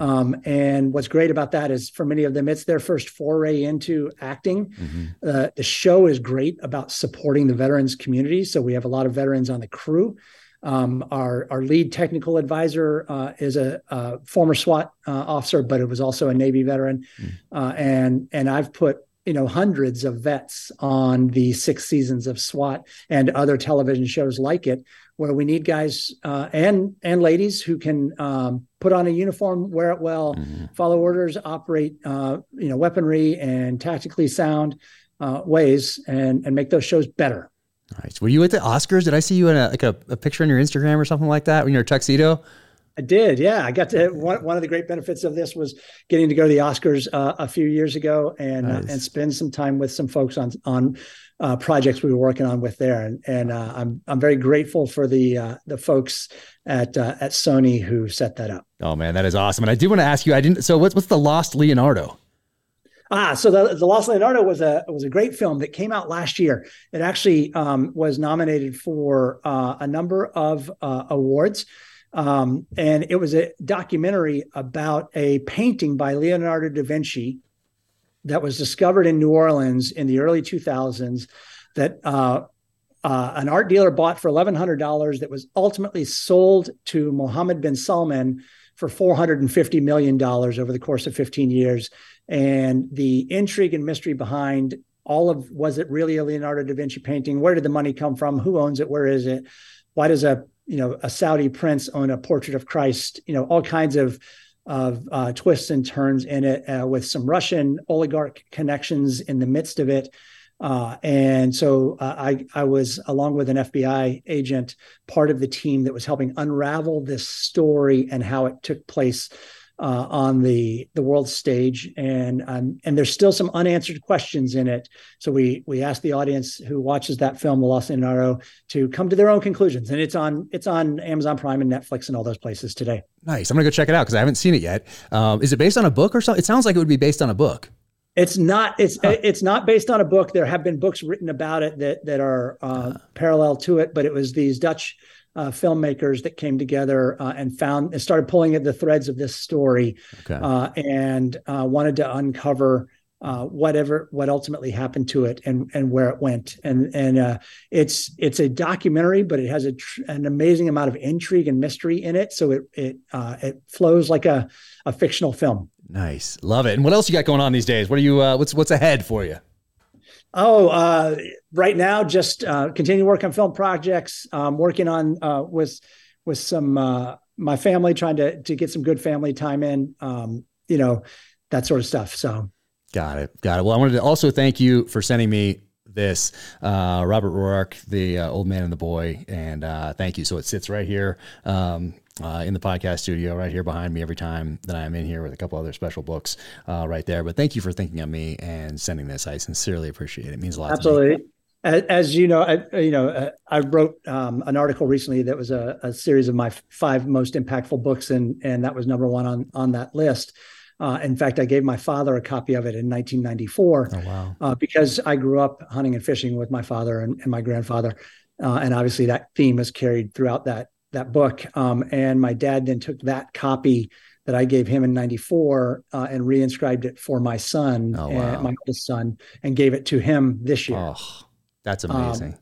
Um, and what's great about that is for many of them, it's their first foray into acting. Mm-hmm. Uh, the show is great about supporting the veterans community. So we have a lot of veterans on the crew. Um, our our lead technical advisor uh, is a, a, former SWAT uh, officer, but it was also a Navy veteran, mm. uh, and and I've put you know hundreds of vets on the six seasons of SWAT and other television shows like it, where we need guys uh, and and ladies who can um, put on a uniform, wear it well, mm-hmm. follow orders, operate uh, you know weaponry and tactically sound uh, ways, and and make those shows better. Nice. Were you at the Oscars? Did I see you in a like a, a picture on your Instagram or something like that when you're a tuxedo? I did, yeah. I got to one. One of the great benefits of this was getting to go to the Oscars uh, a few years ago and nice. uh, and spend some time with some folks on on uh, projects we were working on with there, and and uh, I'm I'm very grateful for the uh, the folks at uh, at Sony who set that up. Oh man, that is awesome! And I do want to ask you, I didn't. So what's what's the Lost Leonardo? Ah, so the, the Lost Leonardo was a was a great film that came out last year. It actually um, was nominated for uh, a number of uh, awards. Um, and it was a documentary about a painting by Leonardo da Vinci that was discovered in New Orleans in the early 2000s that uh, uh, an art dealer bought for $1,100 that was ultimately sold to Mohammed bin Salman for $450 million over the course of 15 years. And the intrigue and mystery behind all of was it really a Leonardo da Vinci painting? Where did the money come from? Who owns it? Where is it? Why does a you know a Saudi prince own a portrait of Christ? You know all kinds of of uh, twists and turns in it uh, with some Russian oligarch connections in the midst of it. Uh, and so uh, I, I was, along with an FBI agent, part of the team that was helping unravel this story and how it took place uh, on the the world stage, and um, and there's still some unanswered questions in it. So we we asked the audience who watches that film, The Lost Leonardo, to come to their own conclusions, and it's on it's on Amazon Prime and Netflix and all those places today. Nice. I'm gonna go check it out because I haven't seen it yet. Um, is it based on a book or something? It sounds like it would be based on a book. It's not. It's huh. it's not based on a book. There have been books written about it that that are uh, uh. parallel to it, but it was these Dutch uh, filmmakers that came together uh, and found and started pulling at the threads of this story okay. uh, and uh, wanted to uncover uh, whatever what ultimately happened to it and and where it went. And and uh, it's it's a documentary but it has a tr- an amazing amount of intrigue and mystery in it. So it it uh, it flows like a a fictional film. Nice. Love it. And what else you got going on these days? What are you uh, what's what's ahead for you Oh, uh, right now, just uh, continue work on film projects. Um, working on uh, with with some uh, my family, trying to to get some good family time in. Um, you know, that sort of stuff. So, got it, got it. Well, I wanted to also thank you for sending me this uh, Robert Ruark, the uh, old man and the boy, and thank you. So it sits right here um, uh, in the podcast studio, right here behind me every time that I'm in here with a couple other special books uh, right there. But thank you for thinking of me and sending this. I sincerely appreciate it. It means a lot. Absolutely. As, as, you know, I, you know, uh, I wrote um, an article recently that was a, a series of my five most impactful books, and and that was number one on on that list. Uh, in fact, I gave my father a copy of it in 1994 oh, wow. uh, because I grew up hunting and fishing with my father and, and my grandfather, uh, and obviously that theme is carried throughout that that book. Um, and my dad then took that copy that I gave him in '94 uh, and reinscribed it for my son, oh, wow. my oldest son, and gave it to him this year. Oh, that's amazing. Um,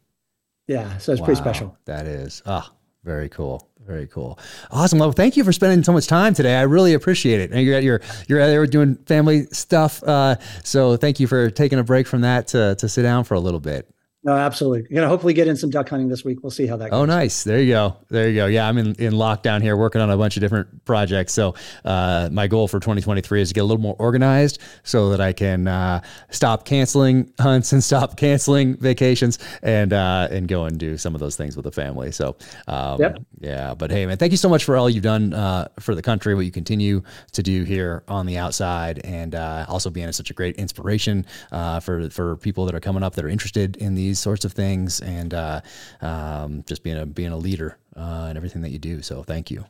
yeah, so it's wow, pretty special. That is. Ah, very cool. Very cool. Awesome. Well, thank you for spending so much time today. I really appreciate it. And you're you're you're out there doing family stuff. Uh, so thank you for taking a break from that to to sit down for a little bit. No, absolutely. You're gonna hopefully get in some duck hunting this week. We'll see how that oh, goes. Oh, nice. There you go. There you go. Yeah, I'm in, in lockdown here working on a bunch of different projects. So uh, my goal for 2023 is to get a little more organized so that I can uh, stop canceling hunts and stop canceling vacations and uh, and go and do some of those things with the family. So um, yep. yeah. But hey, man, thank you so much for all you've done uh, for the country, what you continue to do here on the outside, and uh, also being such a great inspiration uh, for for people that are coming up that are interested in the these sorts of things and uh, um, just being a being a leader uh, in everything that you do. So thank you.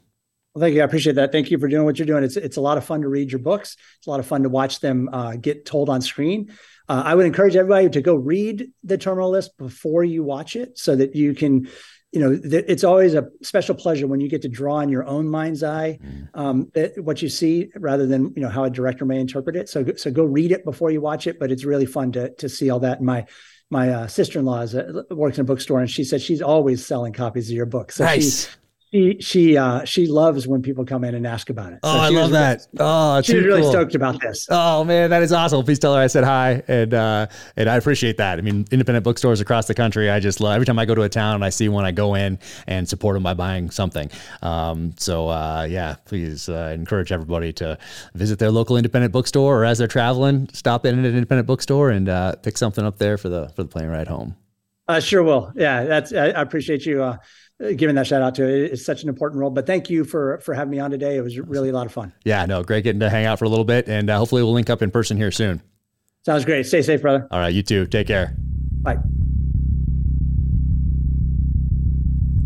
Well, thank you. I appreciate that. Thank you for doing what you're doing. It's it's a lot of fun to read your books. It's a lot of fun to watch them uh, get told on screen. Uh, I would encourage everybody to go read the terminal list before you watch it, so that you can you know th- it's always a special pleasure when you get to draw in your own mind's eye mm. um, that, what you see rather than you know how a director may interpret it so so go read it before you watch it but it's really fun to to see all that and my my uh, sister-in-law is works in a bookstore and she said she's always selling copies of your book so nice she she uh she loves when people come in and ask about it. So oh, I love that. Oh, she's really cool. stoked about this. Oh man, that is awesome. Please tell her I said hi, and uh, and I appreciate that. I mean, independent bookstores across the country, I just love. Every time I go to a town and I see one, I go in and support them by buying something. Um, so uh, yeah, please uh, encourage everybody to visit their local independent bookstore, or as they're traveling, stop in at an independent bookstore and uh, pick something up there for the for the plane ride home. I sure will. Yeah, that's I, I appreciate you uh, giving that shout out to it. It's such an important role. But thank you for for having me on today. It was really a lot of fun. Yeah, no, great getting to hang out for a little bit, and uh, hopefully we'll link up in person here soon. Sounds great. Stay safe, brother. All right, you too. Take care. Bye.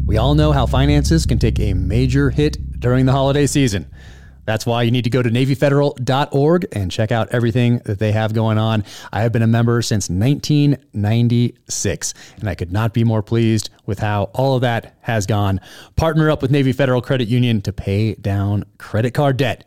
We all know how finances can take a major hit during the holiday season. That's why you need to go to NavyFederal.org and check out everything that they have going on. I have been a member since 1996, and I could not be more pleased with how all of that has gone. Partner up with Navy Federal Credit Union to pay down credit card debt.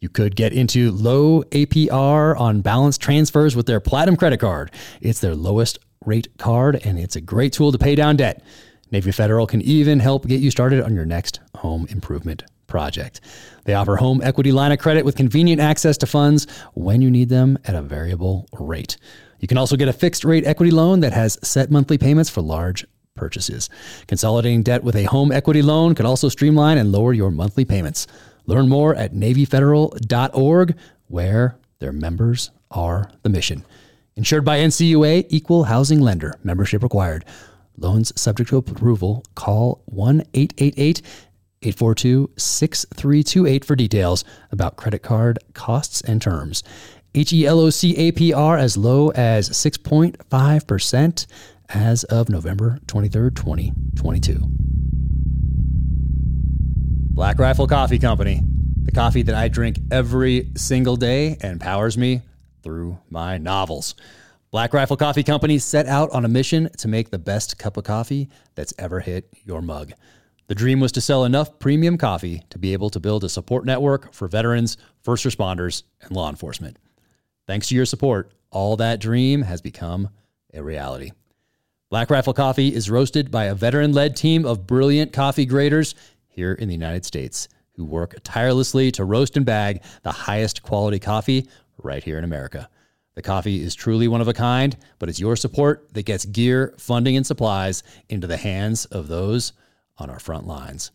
You could get into low APR on balance transfers with their Platinum credit card. It's their lowest rate card, and it's a great tool to pay down debt. Navy Federal can even help get you started on your next home improvement project. They offer home equity line of credit with convenient access to funds when you need them at a variable rate. You can also get a fixed rate equity loan that has set monthly payments for large purchases. Consolidating debt with a home equity loan can also streamline and lower your monthly payments. Learn more at NavyFederal.org, where their members are the mission. Insured by NCUA, Equal Housing Lender. Membership required. Loans subject to approval. Call 1 888 842 6328 for details about credit card costs and terms. HELOC APR as low as 6.5% as of November 23rd, 2022. Black Rifle Coffee Company, the coffee that I drink every single day and powers me through my novels. Black Rifle Coffee Company set out on a mission to make the best cup of coffee that's ever hit your mug. The dream was to sell enough premium coffee to be able to build a support network for veterans, first responders, and law enforcement. Thanks to your support, all that dream has become a reality. Black Rifle Coffee is roasted by a veteran led team of brilliant coffee graders here in the United States who work tirelessly to roast and bag the highest quality coffee right here in America. The coffee is truly one of a kind, but it's your support that gets gear, funding, and supplies into the hands of those on our front lines.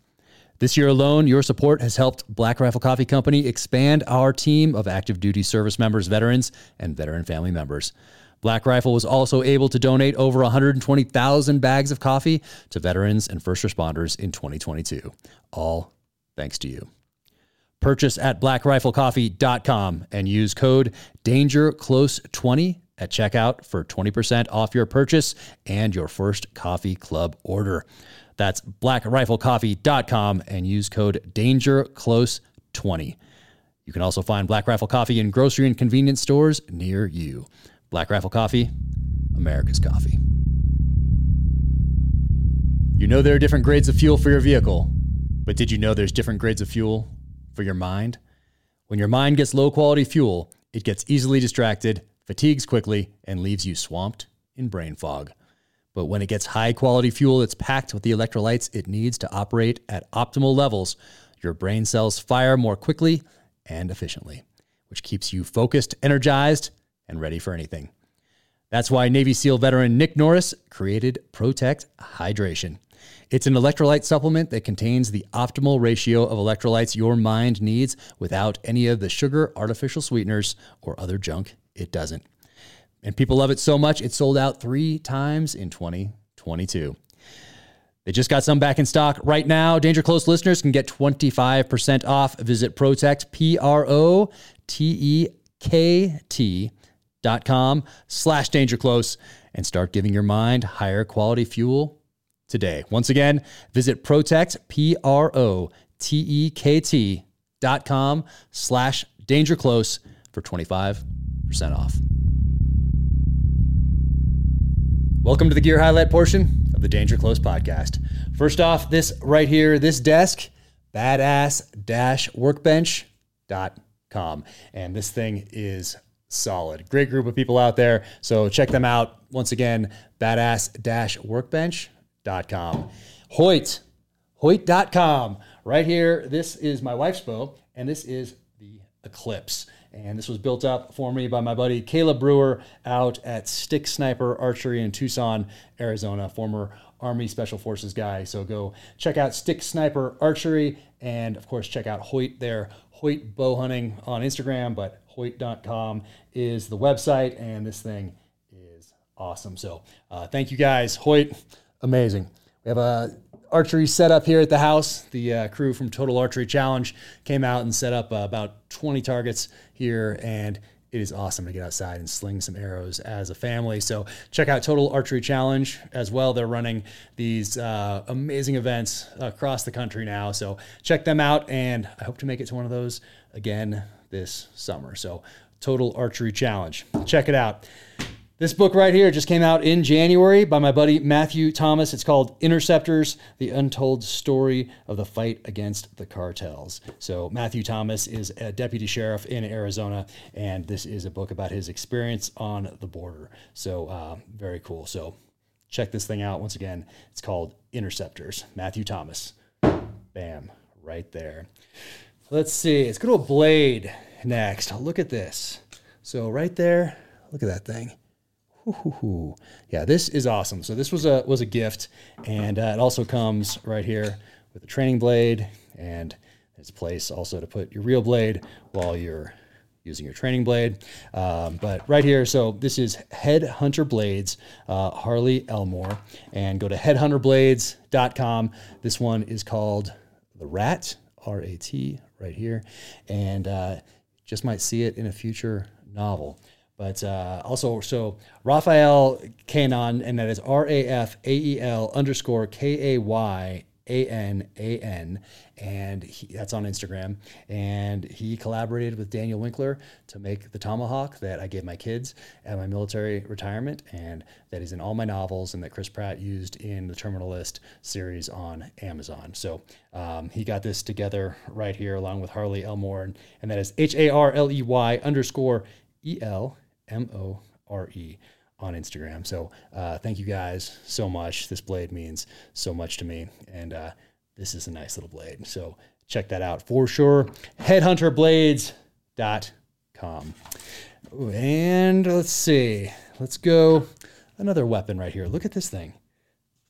This year alone, your support has helped Black Rifle Coffee Company expand our team of active duty service members, veterans, and veteran family members. Black Rifle was also able to donate over 120,000 bags of coffee to veterans and first responders in 2022. All thanks to you. Purchase at blackriflecoffee.com and use code DangerClose20 at checkout for 20% off your purchase and your first coffee club order. That's blackriflecoffee.com and use code DangerClose20. You can also find Black Rifle Coffee in grocery and convenience stores near you. Black Rifle Coffee, America's coffee. You know there are different grades of fuel for your vehicle, but did you know there's different grades of fuel for your mind? When your mind gets low quality fuel, it gets easily distracted, fatigues quickly, and leaves you swamped in brain fog. But when it gets high quality fuel that's packed with the electrolytes it needs to operate at optimal levels, your brain cells fire more quickly and efficiently, which keeps you focused, energized, and ready for anything. That's why Navy SEAL veteran Nick Norris created Protekt Hydration. It's an electrolyte supplement that contains the optimal ratio of electrolytes your mind needs without any of the sugar, artificial sweeteners, or other junk it doesn't. And people love it so much, it sold out three times in 2022. They just got some back in stock right now. Danger Close listeners can get 25% off. Visit Protekt, P R O T E K T dot com slash danger close and start giving your mind higher quality fuel today. Once again, visit Protekt, P R O T E K T dot com slash danger close for 25% off. Welcome to the gear highlight portion of the Danger Close podcast. First off, this right here, this desk, badass workbench.com. And this thing is solid. Great group of people out there. So check them out. Once again, badass workbench.com. Hoyt, Hoyt.com. Right here, this is my wife's bow, and this is the Eclipse. And this was built up for me by my buddy Caleb Brewer out at Stick Sniper Archery in Tucson, Arizona, former Army Special Forces guy. So go check out Stick Sniper Archery and, of course, check out Hoyt there, Hoyt Bow Hunting on Instagram, but Hoyt.com is the website, and this thing is awesome. So uh, thank you guys. Hoyt, amazing. We have a archery setup here at the house. The uh, crew from Total Archery Challenge came out and set up uh, about 20 targets here, and it is awesome to get outside and sling some arrows as a family. So check out Total Archery Challenge as well. They're running these uh, amazing events across the country now. So check them out, and I hope to make it to one of those again this summer. So Total Archery Challenge. Check it out. This book right here just came out in January by my buddy Matthew Thomas. It's called Interceptors The Untold Story of the Fight Against the Cartels. So, Matthew Thomas is a deputy sheriff in Arizona, and this is a book about his experience on the border. So, uh, very cool. So, check this thing out. Once again, it's called Interceptors. Matthew Thomas. Bam, right there. Let's see. Let's go to a blade next. Look at this. So, right there, look at that thing. Ooh, yeah, this is awesome. So this was a was a gift, and uh, it also comes right here with a training blade, and it's a place also to put your real blade while you're using your training blade. Um, but right here, so this is Headhunter Blades, uh, Harley Elmore, and go to headhunterblades.com. This one is called the Rat, R A T, right here, and uh, just might see it in a future novel. But uh, also, so Rafael Kayanan, and that is R A F A E L underscore K A Y A N A N, and he, that's on Instagram. And he collaborated with Daniel Winkler to make the tomahawk that I gave my kids at my military retirement, and that is in all my novels, and that Chris Pratt used in the Terminal List series on Amazon. So um, he got this together right here along with Harley Elmore, and, and that is H A R L E Y underscore E L M O R E on Instagram. So uh, thank you guys so much. This blade means so much to me, and uh, this is a nice little blade. So check that out for sure. Headhunterblades.com. And let's see. Let's go. Another weapon right here. Look at this thing.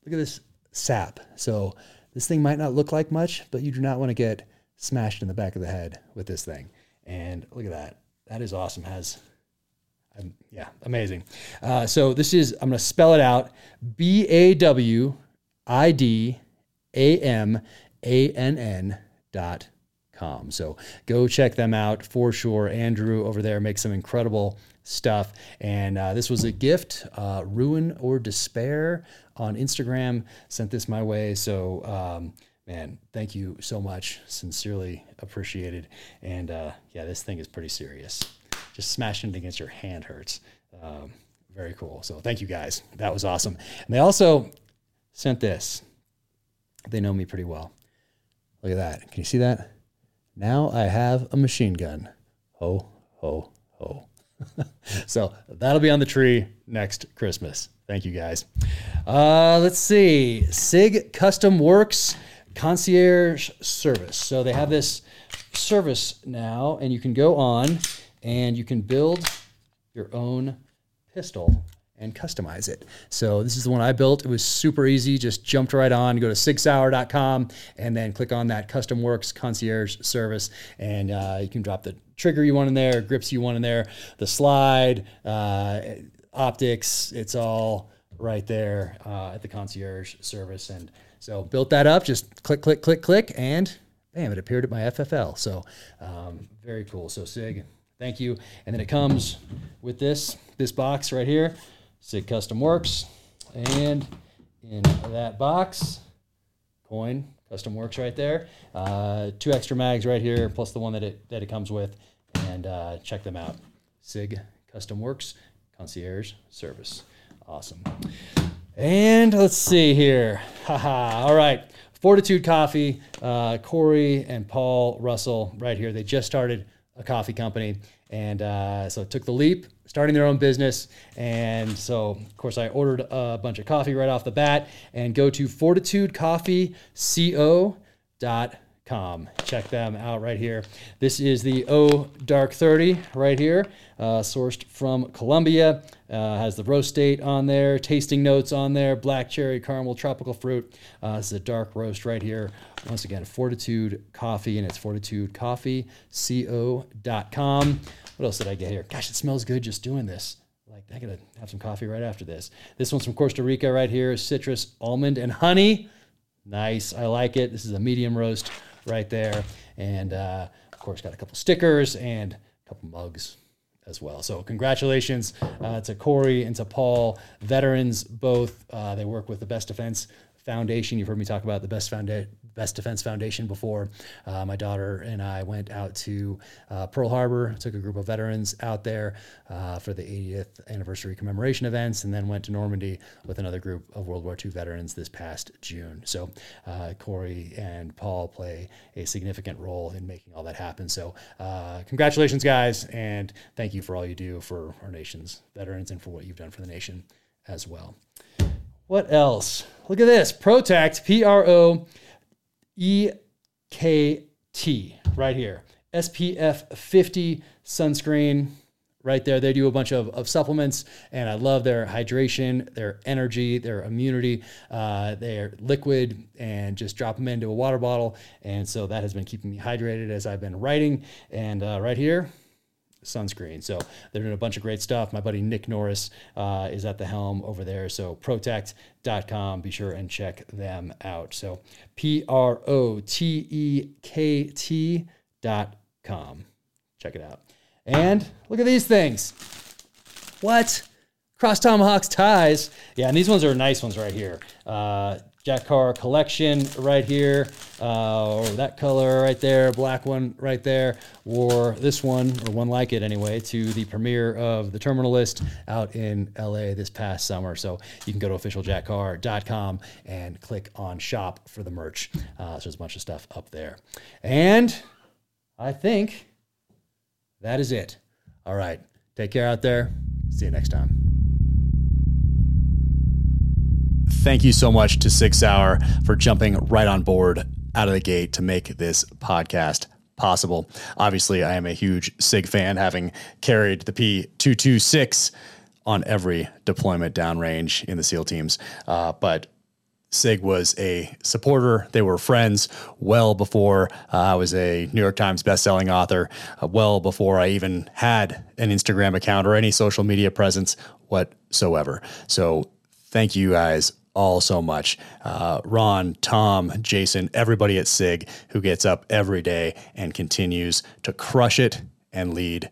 Look at this sap. So this thing might not look like much, but you do not want to get smashed in the back of the head with this thing. And look at that. That is awesome. Has yeah, amazing. Uh, so this is I'm going to spell it out: B A W I D A M A N N dot com. So go check them out for sure. Andrew over there makes some incredible stuff. And uh, this was a gift, uh, Ruin or Despair on Instagram sent this my way. So, um, man, thank you so much. Sincerely appreciated. And uh, yeah, this thing is pretty serious. Just smashing it against your hand hurts. Um, very cool. So thank you guys. That was awesome. And they also sent this. They know me pretty well. Look at that. Can you see that? Now I have a machine gun. Ho, ho, ho. so that'll be on the tree next Christmas. Thank you guys. Uh, let's see. SIG Custom Works Concierge Service. So they have this service now, and you can go on and you can build your own pistol and customize it. So this is the one I built. It was super easy. Just jumped right on. Go to sigsauer.com and then click on that Custom Works Concierge Service, and uh, you can drop the trigger you want in there, grips you want in there, the slide, uh, optics. It's all right there uh, at the Concierge Service, and so built that up. Just click, click, click, click, and bam! It appeared at my FFL. So um, very cool. So Sig, thank you. And then it comes with this this box right here. SIG Custom Works. And in that box, coin, Custom Works right there. Uh, two extra mags right here, plus the one that it, that it comes with. And uh, check them out. SIG Custom Works Concierge Service. Awesome. And let's see here. Haha. All right. Fortitude Coffee, uh, Corey and Paul Russell right here. They just started a coffee company. And uh, so took the leap starting their own business. And so, of course, I ordered a bunch of coffee right off the bat and go to fortitudecoffeeco.com. Check them out right here. This is the O Dark 30 right here, uh, sourced from Colombia. Uh, has the roast date on there, tasting notes on there, black cherry, caramel, tropical fruit. Uh, this is a dark roast right here. Once again, Fortitude Coffee, and it's fortitudecoffeeco.com. What else did I get here? Gosh, it smells good just doing this. Like, I gotta have some coffee right after this. This one's from Costa Rica right here citrus, almond, and honey. Nice. I like it. This is a medium roast right there. And uh, of course, got a couple stickers and a couple mugs as well. So congratulations uh, to Corey and to Paul, veterans both. Uh, they work with the Best Defense Foundation. You've heard me talk about the Best Founda- Best Defense Foundation before. Uh, my daughter and I went out to uh, Pearl Harbor, took a group of veterans out there uh, for the 80th anniversary commemoration events, and then went to Normandy with another group of World War II veterans this past June. So uh, Corey and Paul play a significant role in making all that happen. So uh, congratulations, guys, and thank you for all you do for our nation's veterans and for what you've done for the nation as well. What else? Look at this. Protekt, P R O E K T, right here. SPF 50 sunscreen right there. They do a bunch of, of supplements, and I love their hydration, their energy, their immunity. Uh, they're liquid and just drop them into a water bottle. And so that has been keeping me hydrated as I've been writing. And uh, right here, sunscreen. So they're doing a bunch of great stuff. My buddy Nick Norris uh, is at the helm over there. So protekt.com. Be sure and check them out. So P R O T E K T dot com. Check it out. And look at these things. What? Cross Tomahawks ties. Yeah, and these ones are nice ones right here. Uh, Jack Carr collection right here, uh, or that color right there, black one right there, or this one, or one like it anyway, to the premiere of the Terminal List out in LA this past summer. So you can go to officialjackcarr.com and click on shop for the merch. Uh, so there's a bunch of stuff up there. And I think that is it. All right. Take care out there. See you next time. Thank you so much to SIG Sauer for jumping right on board out of the gate to make this podcast possible. Obviously, I am a huge SIG fan, having carried the P226 on every deployment downrange in the SEAL teams. Uh, but SIG was a supporter. They were friends well before uh, I was a New York Times bestselling author, uh, well before I even had an Instagram account or any social media presence whatsoever. So thank you guys all so much. Uh, Ron, Tom, Jason, everybody at SIG who gets up every day and continues to crush it and lead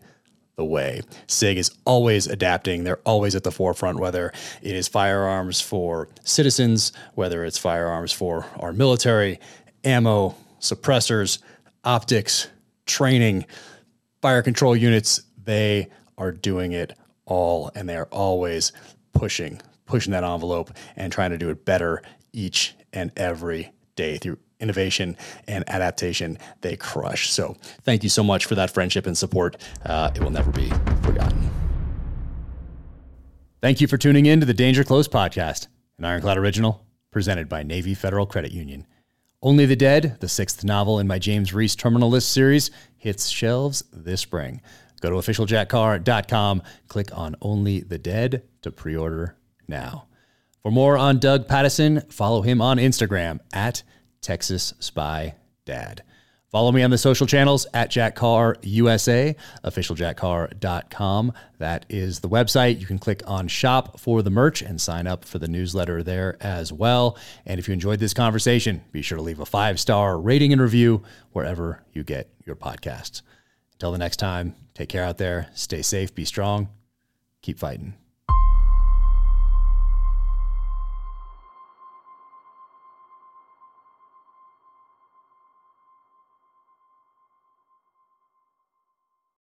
the way. SIG is always adapting. They're always at the forefront, whether it is firearms for citizens, whether it's firearms for our military, ammo, suppressors, optics, training, fire control units. They are doing it all and they are always pushing pushing that envelope and trying to do it better each and every day through innovation and adaptation they crush. So thank you so much for that friendship and support. Uh, it will never be forgotten. Thank you for tuning in to the danger close podcast an ironclad original presented by navy federal credit union. Only the dead the sixth novel in my james reese terminal list series hits shelves this spring. Go to officialjackcarr.com click on only the dead to pre-order now. For more on Doug Pattison, follow him on Instagram at Texas Spy Dad. Follow me on the social channels at Jack Carr USA, officialjackcarr.com. That is the website. You can click on shop for the merch and sign up for the newsletter there as well. And if you enjoyed this conversation, be sure to leave a five star rating and review wherever you get your podcasts. Until the next time, take care out there, stay safe, be strong, keep fighting.